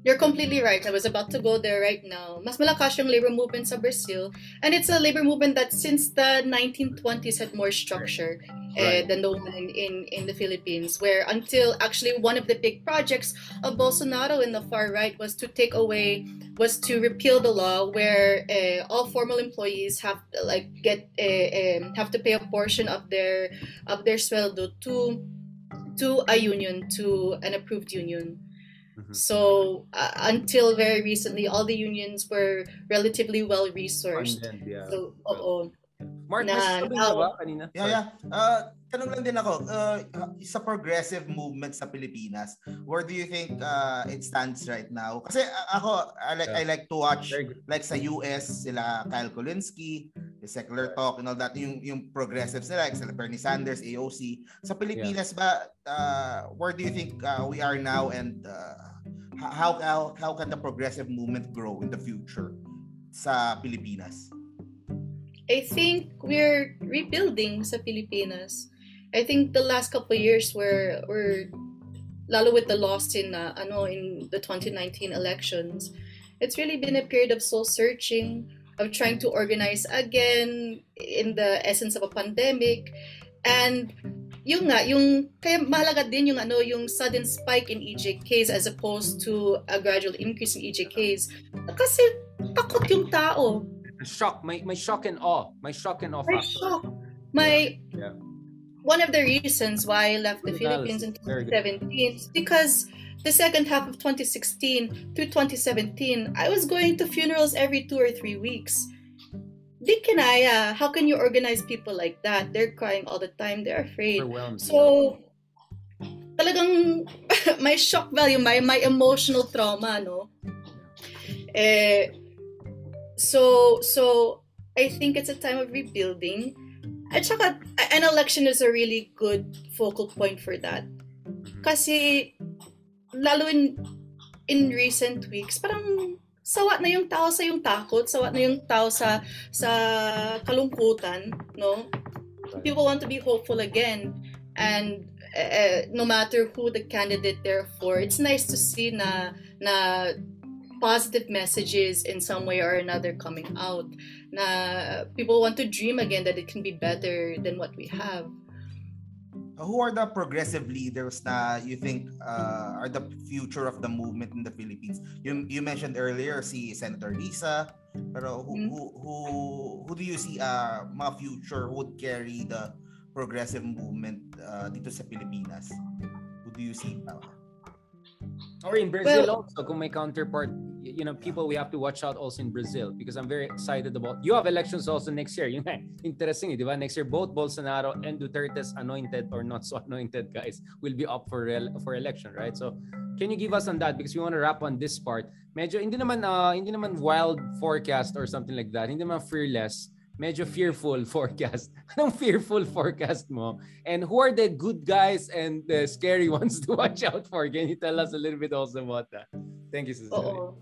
you're completely right. I was about to go there right now. Mas malakas yung labor movement sa Brazil. And it's a labor movement that since the 1920s had more structure eh, right. uh, than the one in, in, the Philippines. Where until actually one of the big projects of Bolsonaro in the far right was to take away, was to repeal the law where uh, all formal employees have like get uh, um, have to pay a portion of their of their sweldo to to a union, to an approved union. Mm-hmm. So uh, until very recently, all the unions were relatively well resourced. yeah. So, oo. Mark, na, may now, ba kanina? Yeah, yeah. Uh, tanong lang din ako, uh, sa progressive movement sa Pilipinas, where do you think uh, it stands right now? Kasi ako, I like, yeah. I like to watch, like sa US, sila Kyle Kulinski, the secular talk and all that, yung, yung progressives nila, like sila Bernie Sanders, AOC. Sa Pilipinas yeah. ba, uh, where do you think uh, we are now and uh, how, how, how can the progressive movement grow in the future sa Pilipinas? I think we're rebuilding sa Pilipinas. I think the last couple years were were lalo with the loss in uh, ano in the 2019 elections, it's really been a period of soul searching, of trying to organize again in the essence of a pandemic and yung nga yung kaya mahalaga din yung ano yung sudden spike in EJKs as opposed to a gradual increase in EJKs kasi takot yung tao. Shock, my my shock and awe, my shock and awe. My shock, my yeah. one of the reasons why I left the Philippines in 2017 is because the second half of 2016 through 2017, I was going to funerals every two or three weeks. Di kinaya. How can you organize people like that? They're crying all the time. They're afraid. So, talagang my shock value, my, my emotional trauma, no? Eh, so, so, I think it's a time of rebuilding. At saka, an election is a really good focal point for that. Mm-hmm. Kasi, lalo in, in recent weeks, parang sawa na yung tao sa yung takot, sawa na yung tao sa sa kalungkutan, no? People want to be hopeful again and uh, no matter who the candidate they're for, it's nice to see na na positive messages in some way or another coming out. Na people want to dream again that it can be better than what we have who are the progressive leaders na you think uh, are the future of the movement in the Philippines? You you mentioned earlier si Senator Lisa, pero who mm-hmm. who, who who do you see uh mga future who would carry the progressive movement uh, dito sa Pilipinas? Who do you see? Uh, or in Brazil well, also, kung may counterpart you know people we have to watch out also in Brazil because I'm very excited about you have elections also next year. Yun interesting, di ba? Next year both Bolsonaro and Duterte's anointed or not so anointed guys will be up for for election, right? So can you give us on that because we want to wrap on this part. Medyo hindi naman uh, hindi naman wild forecast or something like that. Hindi naman fearless medyo fearful forecast. Anong fearful forecast mo? And who are the good guys and the scary ones to watch out for? Can you tell us a little bit also about that? Thank you, Susan. Oo.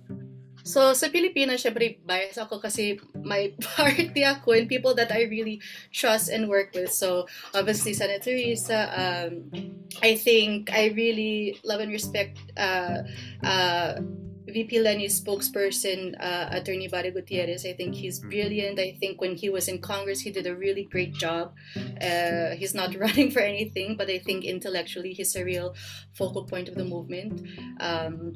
So, sa Pilipinas, syempre, bias ako kasi may party ako and people that I really trust and work with. So, obviously, Senator Risa, um, I think I really love and respect uh, uh, VP Leni's spokesperson, uh, Attorney Barry Gutierrez. I think he's mm-hmm. brilliant. I think when he was in Congress, he did a really great job. Uh, he's not running for anything, but I think intellectually, he's a real focal point of the movement. Um,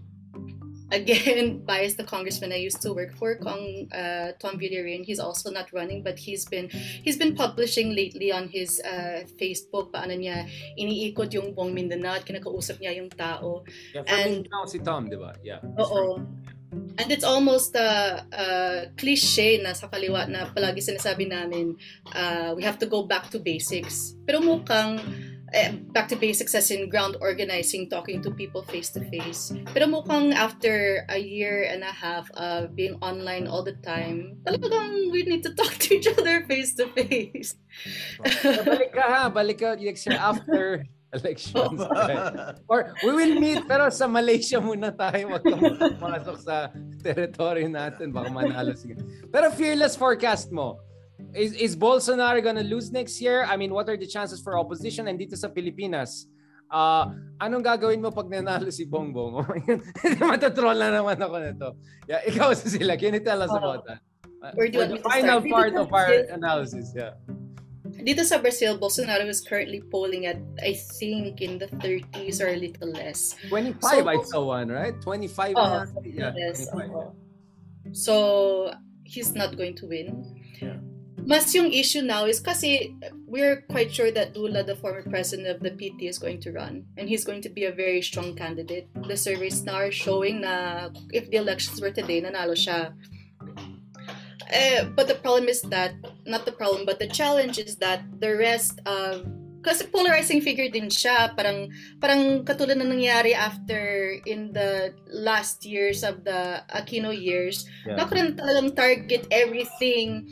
again biased the congressman I used to work for, Kong uh, Tom Villarreal. He's also not running, but he's been he's been publishing lately on his uh, Facebook paano niya iniikot yung buong Mindanao at kinakausap niya yung tao. Yeah, and Mindanao si Tom, di ba? Yeah. Oo. And it's almost a, a cliche na sa kaliwa na palagi sinasabi namin, uh, we have to go back to basics. Pero mukhang back to basics as in ground organizing, talking to people face to face. Pero mukhang after a year and a half of being online all the time, talagang we need to talk to each other face to face. balik ka ha, balik ka year after elections. Right? Or we will meet pero sa Malaysia muna tayo wag kang pumasok sa territory natin baka manalo sige. Pero fearless forecast mo is, is Bolsonaro gonna lose next year? I mean, what are the chances for opposition? And dito sa Pilipinas, uh, anong gagawin mo pag nanalo si Bongbong? Matatroll na naman ako nito. Yeah, ikaw sa sila. Can you tell us uh, about that? Uh, for the final part of our analysis, yeah. Dito sa Brazil, Bolsonaro is currently polling at, I think, in the 30s or a little less. 25, so, I saw one, right? 25. Oh, yeah, yes, 25, yeah. So, he's not going to win. Mas yung issue now is kasi we're quite sure that Lula, the former president of the PT, is going to run. And he's going to be a very strong candidate. The surveys now are showing na if the elections were today, nanalo siya. Uh, but the problem is that, not the problem, but the challenge is that the rest of kasi polarizing figure din siya parang parang katulad na nangyari after in the last years of the Aquino years yeah. na talagang target everything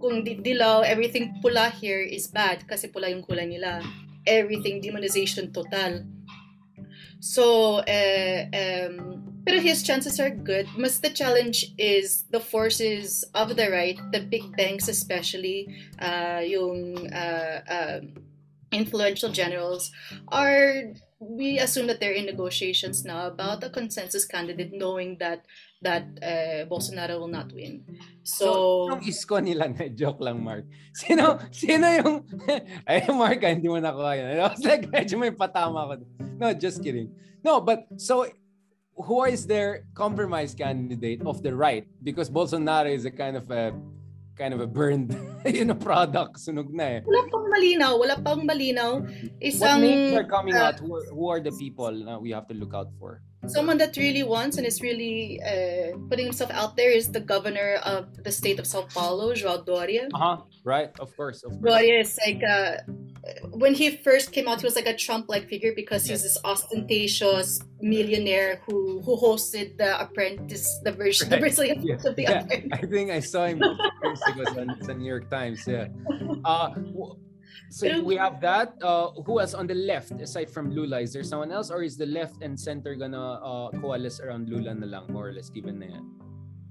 kung dilaw, everything pula here is bad kasi pula yung kulay nila. Everything demonization total. So, uh, um, pero his chances are good. Mas the challenge is the forces of the right, the big banks especially, uh, yung uh, uh, influential generals, are we assume that they're in negotiations now about a consensus candidate, knowing that that uh, Bolsonaro will not win. So, so yung isko nila na joke lang Mark. Sino sino yung ay Mark hindi mo nakuha yun. I was like medyo may patama ko. No, just kidding. No, but so who is their compromise candidate of the right because Bolsonaro is a kind of a kind of a burned you know product sunog na eh. Wala pang malinaw, wala pang malinaw. Isang What names are coming uh, out? Who are, who are the people na we have to look out for? Someone that really wants and is really uh, putting himself out there is the governor of the state of Sao Paulo, João Doria. Uh-huh. Right, of course, of course. Doria is like uh, when he first came out, he was like a Trump-like figure because he's this ostentatious millionaire who who hosted the Apprentice, the version, right. the Brazilian yeah. of the yeah. Apprentice. I think I saw him years ago on the New York Times. Yeah. Uh, so we have that. Uh, who else on the left aside from Lula? Is there someone else, or is the left and center gonna uh, coalesce around Lula na lang, more or less, given na yan?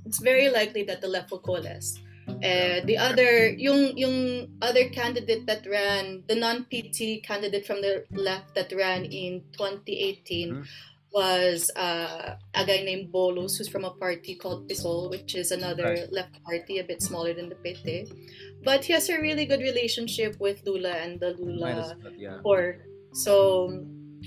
It's very likely that the left will coalesce. Uh, the other, yung yung other candidate that ran, the non-PT candidate from the left that ran in 2018 mm-hmm. was uh, a guy named Boulos, who's from a party called PSOL, which is another right. left party, a bit smaller than the PT. But he has a really good relationship with Lula and the Lula yeah. core. So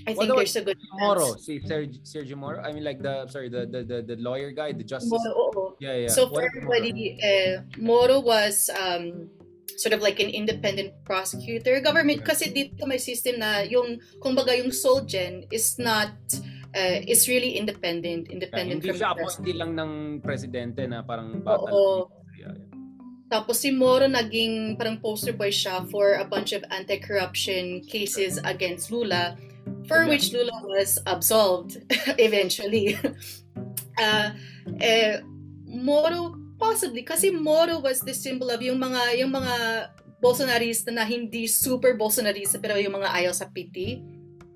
I think there's a good Moro, si Sergio, Sergio Moro. I mean, like the sorry, the the the, the lawyer guy, the justice. Moro, oo. Yeah, yeah. So for everybody, uh, Moro was um, sort of like an independent prosecutor. Government kasi dito may system na yung kumbaga yung Solgen is not uh, is really independent, independent yeah, hindi from siya appointee lang ng presidente na parang bata. Oo. Tapos si Moro naging parang poster boy siya for a bunch of anti-corruption cases against Lula for which Lula was absolved eventually. uh, eh, Moro, possibly, kasi Moro was the symbol of yung mga, yung mga Bolsonarista na hindi super Bolsonarista pero yung mga ayaw sa PT.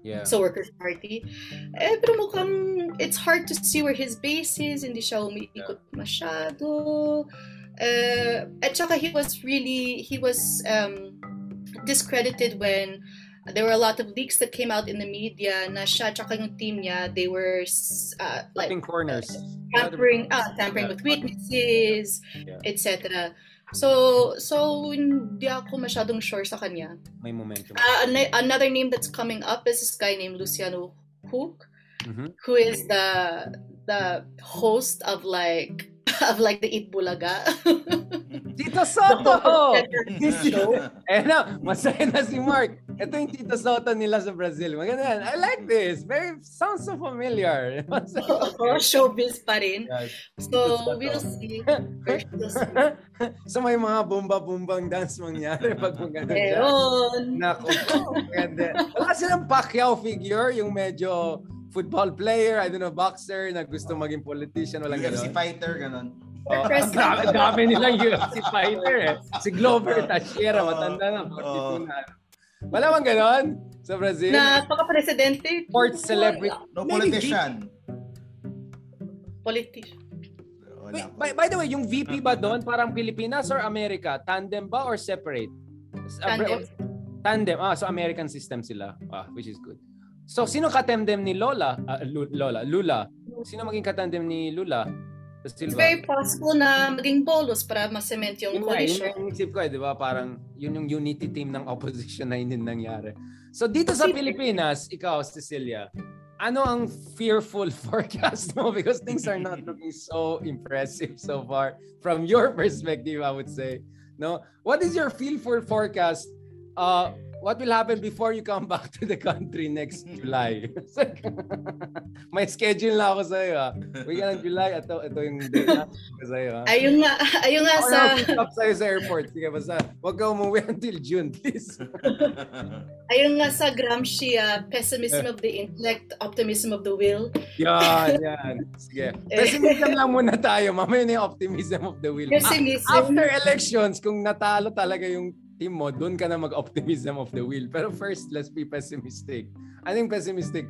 Yeah. So Workers' Party. Eh, pero mukhang it's hard to see where his base is. Hindi siya umiikot yeah. masyado. Uh, at saka he was really, he was um, discredited when there were a lot of leaks that came out in the media na siya tsaka yung team niya, they were uh, like corners. tampering, uh, tampering with witnesses, yeah. etc. So, so hindi ako masyadong sure sa kanya. May momentum. Uh, another name that's coming up is this guy named Luciano Huck, mm-hmm. who is the the host of like of like the Eat Bulaga. Tito Soto! eh na, masaya na si Mark. Ito yung Tito Soto nila sa Brazil. Maganda yan. I like this. Very, sounds so familiar. Oo, showbiz pa rin. So, we'll see. so, may mga bumba-bumbang dance mangyari pag maganda. Meron. Naku, maganda. Wala silang Pacquiao figure, yung medyo football player, I don't know, boxer na gusto maging politician, walang gano'n. UFC fighter, gano'n. Oh, grabe, dami nilang UFC fighter eh. Si Glover Teixeira, matanda na, 42 na. Wala bang ganon sa Brazil? Na pagka-presidente? Sports celebrity. No politician. Politician. Wait, by, by the way, yung VP ba doon parang Pilipinas or America? Tandem ba or separate? Tandem. Tandem. Ah, so American system sila. Ah, which is good. So, sino katandem ni Lola? Uh, Lola, Lula. Sino maging katandem ni Lula? Silva? It's very possible na maging bolos para ma-cement yung yun coalition. Yun yung isip ko eh, di ba? Parang yun yung unity team ng opposition na yun nangyari. So, dito sa Pilipinas, ikaw, Cecilia, ano ang fearful forecast mo? Because things are not looking so impressive so far from your perspective, I would say. No? What is your fearful forecast uh, what will happen before you come back to the country next July? May schedule na ako sa iyo. Ah. Week ng July, ito, ito yung date na sa iyo. Ah. Ayun nga, ayun nga sa... Ako sa iyo sa airport. Sige, basta huwag ka umuwi until June, please. ayun nga sa Gramsci, uh, pessimism of the intellect, optimism of the will. Yan, yan. Sige. Eh. Pessimism lang muna tayo. Mamaya na yung optimism of the will. Pessimism. After elections, kung natalo talaga yung team mo, doon ka na mag-optimism of the wheel. Pero first, let's be pessimistic. Anong pessimistic?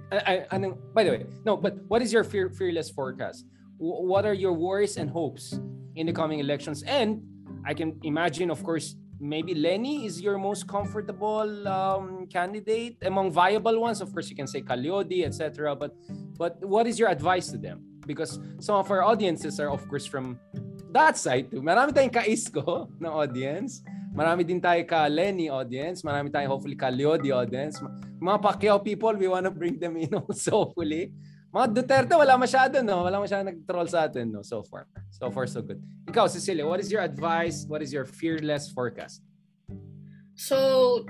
Anong, by the way, no, but what is your fear, fearless forecast? What are your worries and hopes in the coming elections? And I can imagine, of course, maybe Lenny is your most comfortable um, candidate among viable ones. Of course, you can say Kaliodi, etc. But but what is your advice to them? Because some of our audiences are, of course, from that side too. Marami tayong kaisko na audience. Marami din tayo ka Lenny audience. Marami tayo hopefully ka Leody audience. Mga Pacquiao people, we wanna bring them in also hopefully. Mga Duterte, wala masyado, no? Wala masyado nag-troll sa atin, no? So far. So far, so good. Ikaw, Cecilia, what is your advice? What is your fearless forecast? So,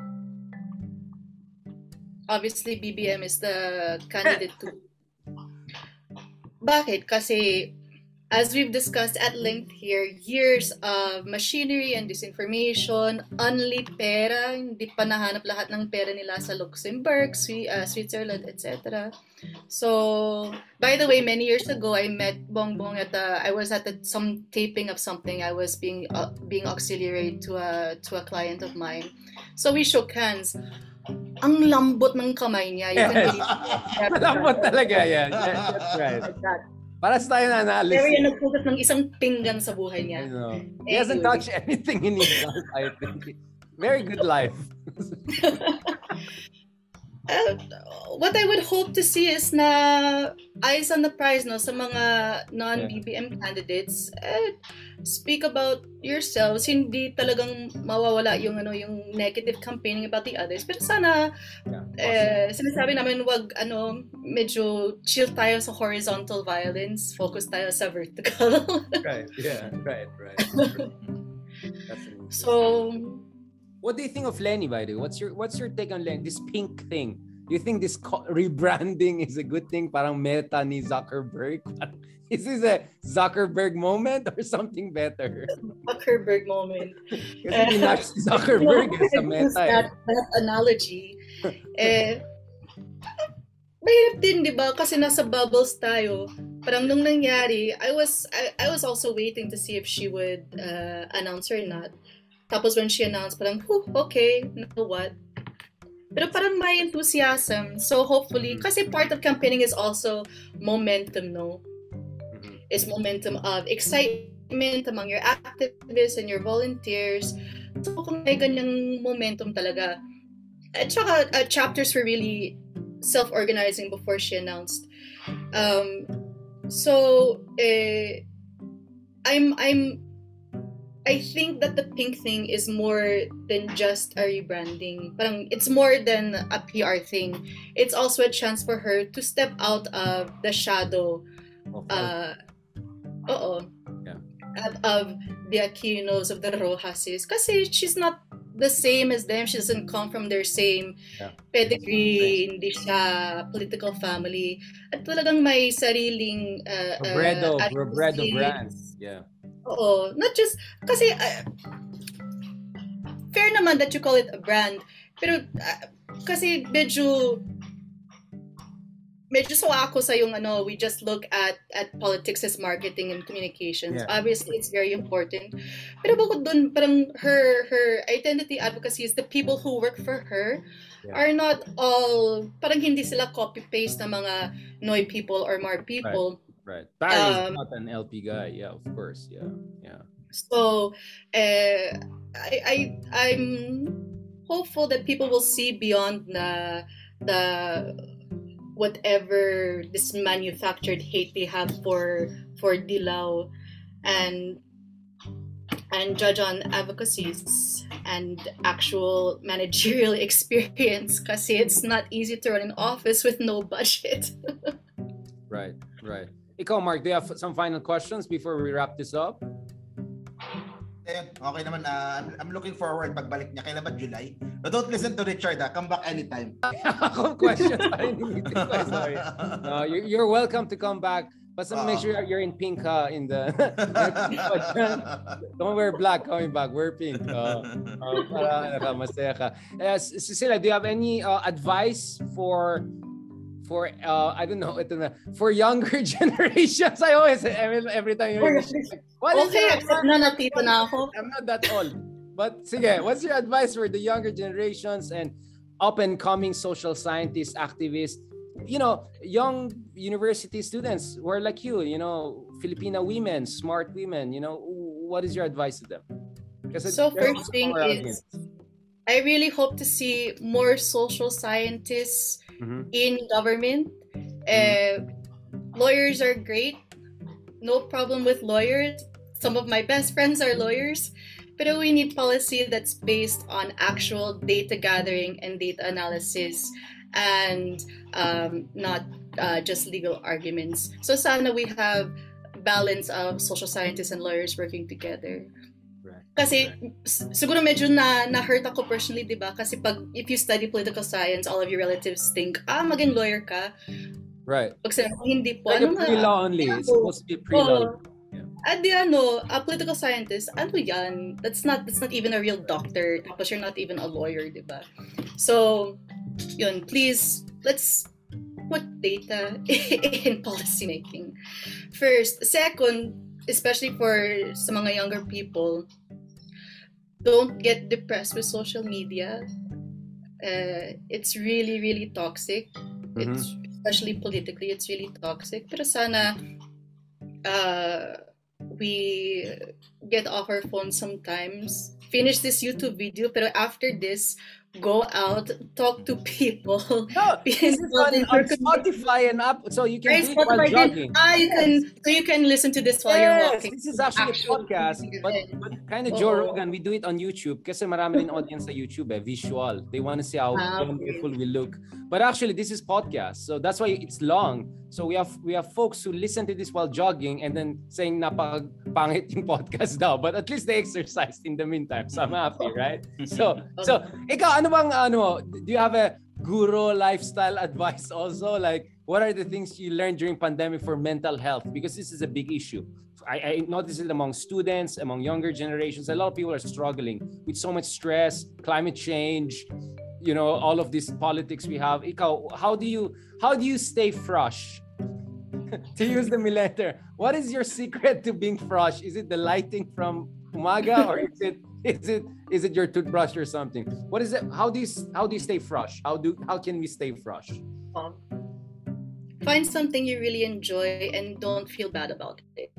obviously, BBM is the candidate to... Bakit? Kasi as we've discussed at length here, years of machinery and disinformation, only pera, hindi pa nahanap lahat ng pera nila sa Luxembourg, uh, Switzerland, etc. So, by the way, many years ago, I met Bongbong at a, I was at a, some taping of something. I was being uh, being auxiliary to a to a client of mine. So we shook hands. Ang lambot ng kamay niya. You can really lambot talaga yan. That's right. Like Para sa tayo na analysis. Pero yung nagpugas ng isang pinggan sa buhay niya. I know. He hasn't touched anything in his life, I think. Very good life. uh, what I would hope to see is na eyes on the prize no sa mga non-BBM candidates. Uh, speak about yourselves. Hindi talagang mawawala yung ano yung negative campaigning about the others. Pero sana yeah, eh, sinasabi namin wag ano medyo chill tayo sa horizontal violence. Focus tayo sa vertical. Right yeah right right. So what do you think of Leni by the way what's your what's your take on Leni this pink thing do you think this rebranding is a good thing parang meta ni Zuckerberg Is this a Zuckerberg moment or something better? Zuckerberg moment. Kasi uh, Zuckerberg is a meta. That, that analogy. eh, mahirap din, di ba? Kasi nasa bubbles tayo. Parang nung nangyari, I was I, I was also waiting to see if she would uh, announce or not. Tapos when she announced, parang, okay, now what? Pero parang may enthusiasm. So hopefully, mm-hmm. kasi part of campaigning is also momentum, no? is momentum of excitement among your activists and your volunteers. So kung may ganyang momentum talaga. At saka uh, chapters were really self-organizing before she announced. Um, so eh, I'm I'm I think that the pink thing is more than just a rebranding. Parang it's more than a PR thing. It's also a chance for her to step out of the shadow uh, Oo. Yeah. Of, of the Aquinos, of the Roxases. Kasi she's not the same as them. She doesn't come from their same yeah. pedigree, hindi siya political family. At talagang may sariling uh, Robredo, uh, Robredo brands. Yeah. Oo. Not just, kasi uh, fair naman that you call it a brand. Pero uh, kasi medyo medyo so ako sa yung ano, we just look at at politics as marketing and communications. Yeah. Obviously, it's very important. Pero bukod dun, parang her her identity advocacy is the people who work for her yeah. are not all, parang hindi sila copy-paste ng mga Noy people or Mar people. Right. Right. Barry um, is not an LP guy. Yeah, of course. Yeah. Yeah. So, uh, I, I, I'm hopeful that people will see beyond the the whatever this manufactured hate they have for for Dilaw and and judge on advocacies and actual managerial experience because it's not easy to run an office with no budget. right, right. Ikaw, Mark, do you have some final questions before we wrap this up? Ayun, okay naman. Uh, I'm, looking forward pagbalik niya. Kailan ba July? But don't listen to Richard. Ah. Come back anytime. Ako question. Sorry. No, you're, you're welcome to come back. But uh, make sure you're in pink uh, in the don't wear black coming back wear pink uh, uh, para masaya ka uh, Cecilia do you have any uh, advice for for uh, I don't know ito na for younger generations I always every, every time you what okay accept na natito na ako. I'm not that old. But sige what's your advice for the younger generations and up and coming social scientists activists? You know young university students who are like you you know Filipina women smart women you know what is your advice to them? Because so first thing is I really hope to see more social scientists mm-hmm. in government. Uh, lawyers are great. No problem with lawyers. Some of my best friends are lawyers. But we need policy that's based on actual data gathering and data analysis and um, not uh, just legal arguments. So sana we have balance of social scientists and lawyers working together. Kasi siguro medyo na na-hurt ako personally, 'di ba? Kasi pag if you study political science, all of your relatives think, "Ah, maging lawyer ka." Right. Pag sinabi hindi po, like ano pre-law only. It's supposed to be pre-law. Oh, at the ano, a political scientist, ano yan? That's not that's not even a real doctor. Tapos you're not even a lawyer, 'di ba? So, yun, please let's put data in policy making. First, second, especially for sa mga younger people, don't get depressed with social media. Uh, it's really, really toxic. Mm-hmm. It's especially politically, it's really toxic. Pero sana uh, we get off our phones sometimes. Finish this YouTube video, pero after this, go out, talk to people. No, this is on, on Spotify and up, so you can do while jogging. Ah, you can, so you can listen to this while yes, you're walking. This is actually Actual a podcast, but, but kind of oh. Joe Rogan, we do it on YouTube kasi marami rin audience sa YouTube eh, visual. They want to see how ah, wonderful we look. But actually, this is podcast, so that's why it's long. So we have we have folks who listen to this while jogging and then saying napag pangit yung podcast daw, but at least they exercised in the meantime. So I'm mm-hmm. happy, right? So so ikaw ano bang ano do you have a guru lifestyle advice also like what are the things you learned during pandemic for mental health because this is a big issue. I, I notice it among students, among younger generations. A lot of people are struggling with so much stress, climate change, you know all of these politics we have ikaw how do you how do you stay fresh to use the millennial what is your secret to being fresh is it the lighting from umaga or is it is it is it your toothbrush or something? What is it how do you how do you stay fresh how do how can we stay fresh um, find something you really enjoy and don't feel bad about it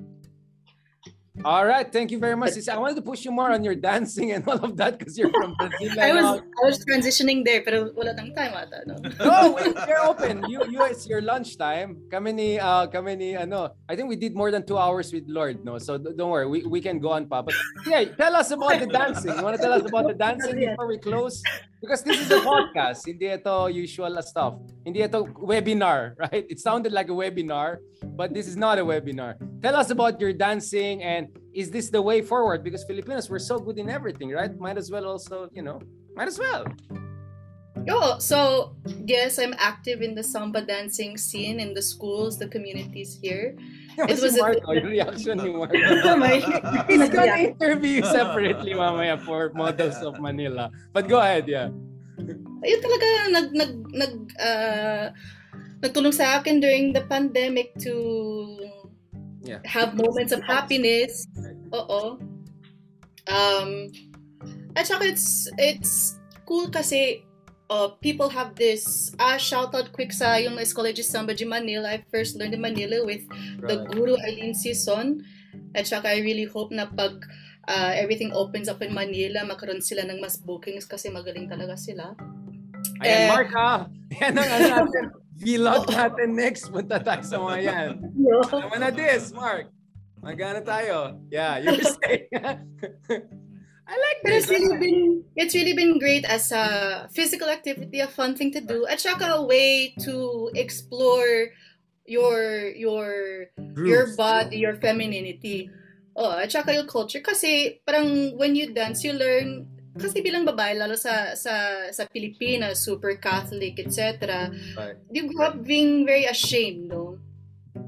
all right, thank you very much. I wanted to push you more on your dancing and all of that because you're from Brazil. I was I was transitioning there, pero wala nang time ata, no? no, we're open. You you it's your lunchtime. Kami ni uh kami ni ano, I think we did more than two hours with Lord, no? So don't worry, we, we can go on pa. But yeah, tell us about the dancing. You want to tell us about the dancing before we close? Because this is a podcast, hindi ito usual stuff. Hindi ito webinar, right? It sounded like a webinar, but this is not a webinar. Tell us about your dancing and is this the way forward? Because Filipinos, we're so good in everything, right? Might as well also, you know, might as well. Oh, so yes, I'm active in the samba dancing scene in the schools, the communities here. it was Marco, a, reaction ni Marco. He's gonna interview separately mamaya for Models of Manila. But go ahead, yeah. Ayun talaga nag nag nag uh, nagtulong sa akin during the pandemic to yeah. have moments of happiness. Oo. Um, at saka it's it's cool kasi uh, people have this ah shout out quick sa yung Escolegi Samba de Manila. I first learned in Manila with right. the guru Eileen Sison. At saka I really hope na pag uh, everything opens up in Manila, makaroon sila ng mas bookings kasi magaling talaga sila. Ayan, eh, Mark ha! Yan ang ano. Vlog natin next. Punta tayo sa mga yan. Naman na this, Mark. Magana tayo. Yeah, you're saying. I like this. It's really been it's really been great as a physical activity, a fun thing to do, at saka a way to explore your your Groups. your body, your femininity. Oh, at saka your culture kasi parang when you dance, you learn kasi bilang babae lalo sa sa sa Pilipinas, super Catholic, etc. Right. You grow up being very ashamed, no?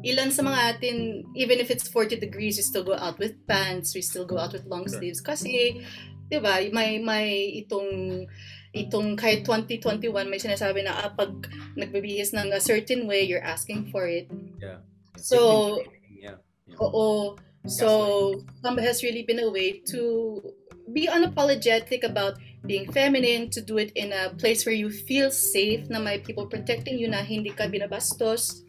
ilan sa mga atin, even if it's 40 degrees, we still go out with pants, we still go out with long sleeves. Kasi, di ba, may, may itong, itong kahit 2021, may sinasabi na ah, pag nagbibihis ng a certain way, you're asking for it. Yeah. So, yeah. yeah. oo. So, Samba has really been a way to be unapologetic about being feminine, to do it in a place where you feel safe, na may people protecting you, na hindi ka binabastos.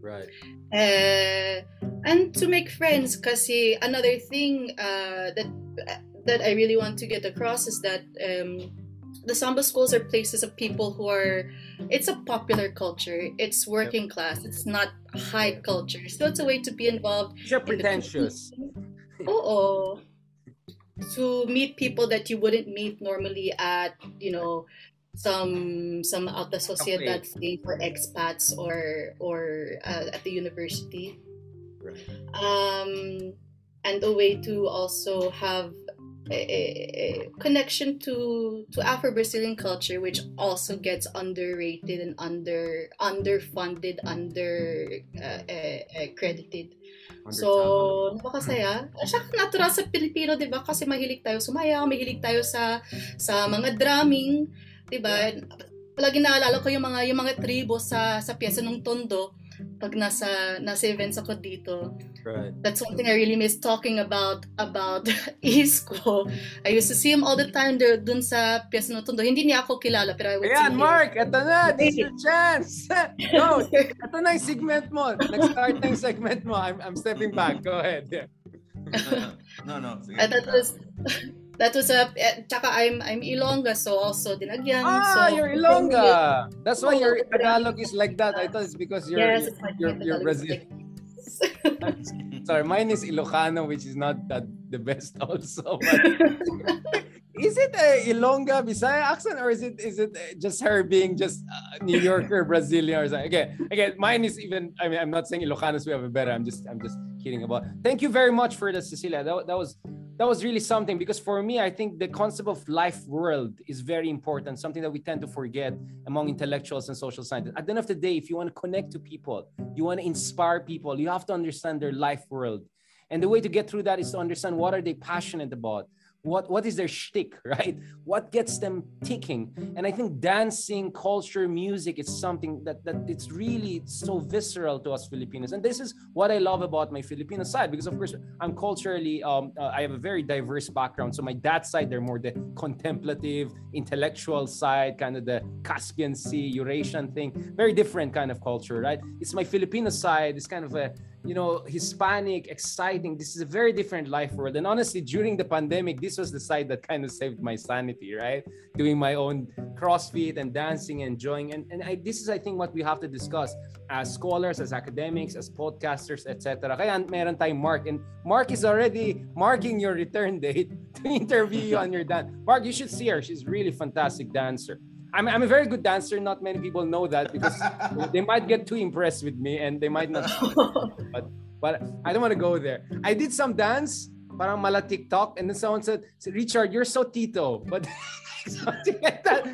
Right. Uh, and to make friends kasi another thing uh, that that I really want to get across is that um, the samba schools are places of people who are it's a popular culture. It's working class. It's not high culture. So it's a way to be involved you're pretentious. oh to meet people that you wouldn't meet normally at you know some some alta sociedad okay. thing for expats or or uh, at the university. Right. Um, and a way to also have a, a, connection to to Afro-Brazilian culture, which also gets underrated and under underfunded, under uh, uh, credited. So, napakasaya. At saka natural sa Pilipino, 'di ba? Kasi mahilig tayo sumayaw, mahilig tayo sa sa mga drumming, 'di ba? Palagi naalala ko yung mga yung mga tribo sa sa piyesa ng Tondo pag nasa nasa events ako dito. Right. That's something I really miss talking about about Isko. I used to see him all the time there dun sa Piazza Notondo. Hindi niya ako kilala pero I would Ayan, Mark, ito na. This is your chance. Go. ito na yung segment mo. Nag-start na yung segment mo. I'm, I'm stepping back. Go ahead. Yeah. no, no. Sige. That was that was a eh, tsaka I'm I'm Ilongga so also dinagyan. Ah so, you're Ilongga. that's why your Tagalog is like that. I thought it's because you're yes, you're, you're, you're Brazilian. sorry mine is Ilocano which is not that the best also but is it a Ilongga Bisaya accent or is it is it just her being just uh, New Yorker Brazilian or something again again mine is even I mean I'm not saying Ilocanos we have a better I'm just I'm just kidding about thank you very much for the Cecilia that, that was that was really something because for me, I think the concept of life world is very important, something that we tend to forget among intellectuals and social scientists. At the end of the day, if you want to connect to people, you want to inspire people, you have to understand their life world. And the way to get through that is to understand what are they passionate about what what is their shtick, right? What gets them ticking? And I think dancing, culture, music is something that that it's really so visceral to us Filipinos. And this is what I love about my Filipino side because of course I'm culturally um, uh, I have a very diverse background. So my dad's side they're more the contemplative, intellectual side, kind of the Caspian Sea, Eurasian thing, very different kind of culture, right? It's my Filipino side. It's kind of a you know, Hispanic, exciting. This is a very different life world. And honestly, during the pandemic, this was the side that kind of saved my sanity, right? Doing my own CrossFit and dancing, and enjoying. And, and I, this is, I think, what we have to discuss as scholars, as academics, as podcasters, etc. Kaya meron tayong Mark. And Mark is already marking your return date to interview you on your dance. Mark, you should see her. She's really fantastic dancer. I'm, I'm a very good dancer. Not many people know that because they might get too impressed with me and they might not. but but I don't want to go there. I did some dance, parang mala TikTok, and then someone said, Richard, you're so Tito. But something like that.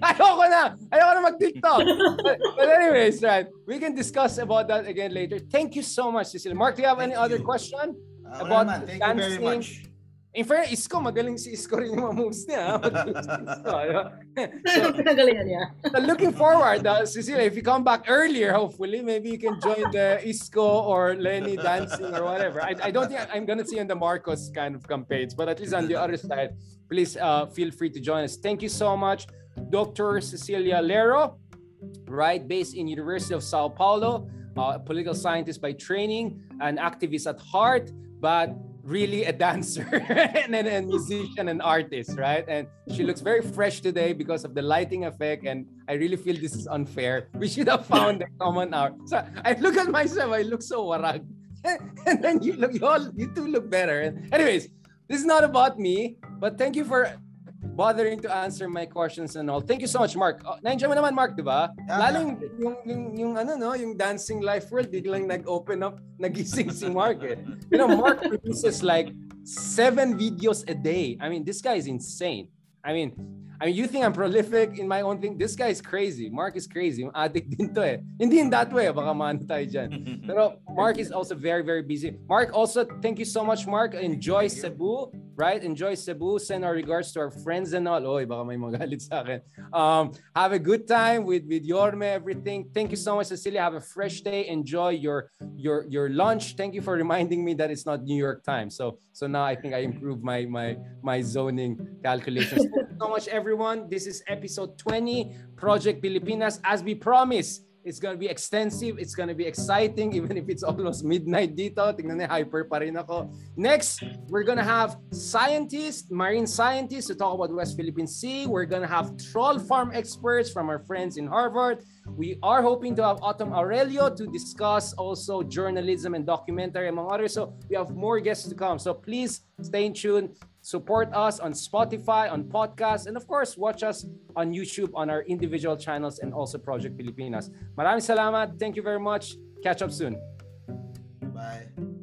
Ayoko na. Ayoko na mag-TikTok. But, but anyways, right, we can discuss about that again later. Thank you so much, Cecilia. Mark, do you have Thank any you. other question uh, about well, Thank dancing? you very much. In fairness, Isko, magaling si Isko rin yung mga moves niya. so, niya. so looking forward, uh, Cecilia, if you come back earlier, hopefully, maybe you can join the Isko or Lenny dancing or whatever. I, I don't think I'm going to see on the Marcos kind of campaigns, but at least on the other side, please uh, feel free to join us. Thank you so much, Dr. Cecilia Lero, right, based in University of Sao Paulo, uh, a political scientist by training, an activist at heart, but really a dancer and a musician and artist, right? And she looks very fresh today because of the lighting effect. And I really feel this is unfair. We should have found a common hour. So I look at myself, I look so warag. and then you look, you all, you two look better. And anyways, this is not about me, but thank you for bothering to answer my questions and all. Thank you so much, Mark. Oh, na-enjoy mo naman, Mark, di ba? Yeah. Lalo yung, yung, yung, yung, ano, no, yung dancing life world, biglang nag-open up, nagising si Mark eh. You know, Mark produces like seven videos a day. I mean, this guy is insane. I mean, I mean, you think I'm prolific in my own thing? This guy is crazy. Mark is crazy. Addict din to eh. Hindi in that way. Baka maano tayo dyan. Pero Mark is also very, very busy. Mark, also, thank you so much, Mark. Enjoy Cebu, right? Enjoy Cebu. Send our regards to our friends and all. Oy, baka may magalit sa akin. Um, have a good time with, with Yorme, everything. Thank you so much, Cecilia. Have a fresh day. Enjoy your your your lunch. Thank you for reminding me that it's not New York time. So so now I think I improved my my my zoning calculations. So much, everyone. This is episode 20, Project Pilipinas. As we promised, it's gonna be extensive. It's gonna be exciting, even if it's almost midnight dito. Tingnan niya, hyper pa rin ako. Next, we're gonna have scientists, marine scientists to talk about West Philippine Sea. We're gonna have troll farm experts from our friends in Harvard. We are hoping to have Atom Araullo to discuss also journalism and documentary, among others. So we have more guests to come. So please stay in tune. Support us on Spotify, on podcasts, and of course, watch us on YouTube on our individual channels and also Project Pilipinas. Maraming salamat. Thank you very much. Catch up soon. Bye.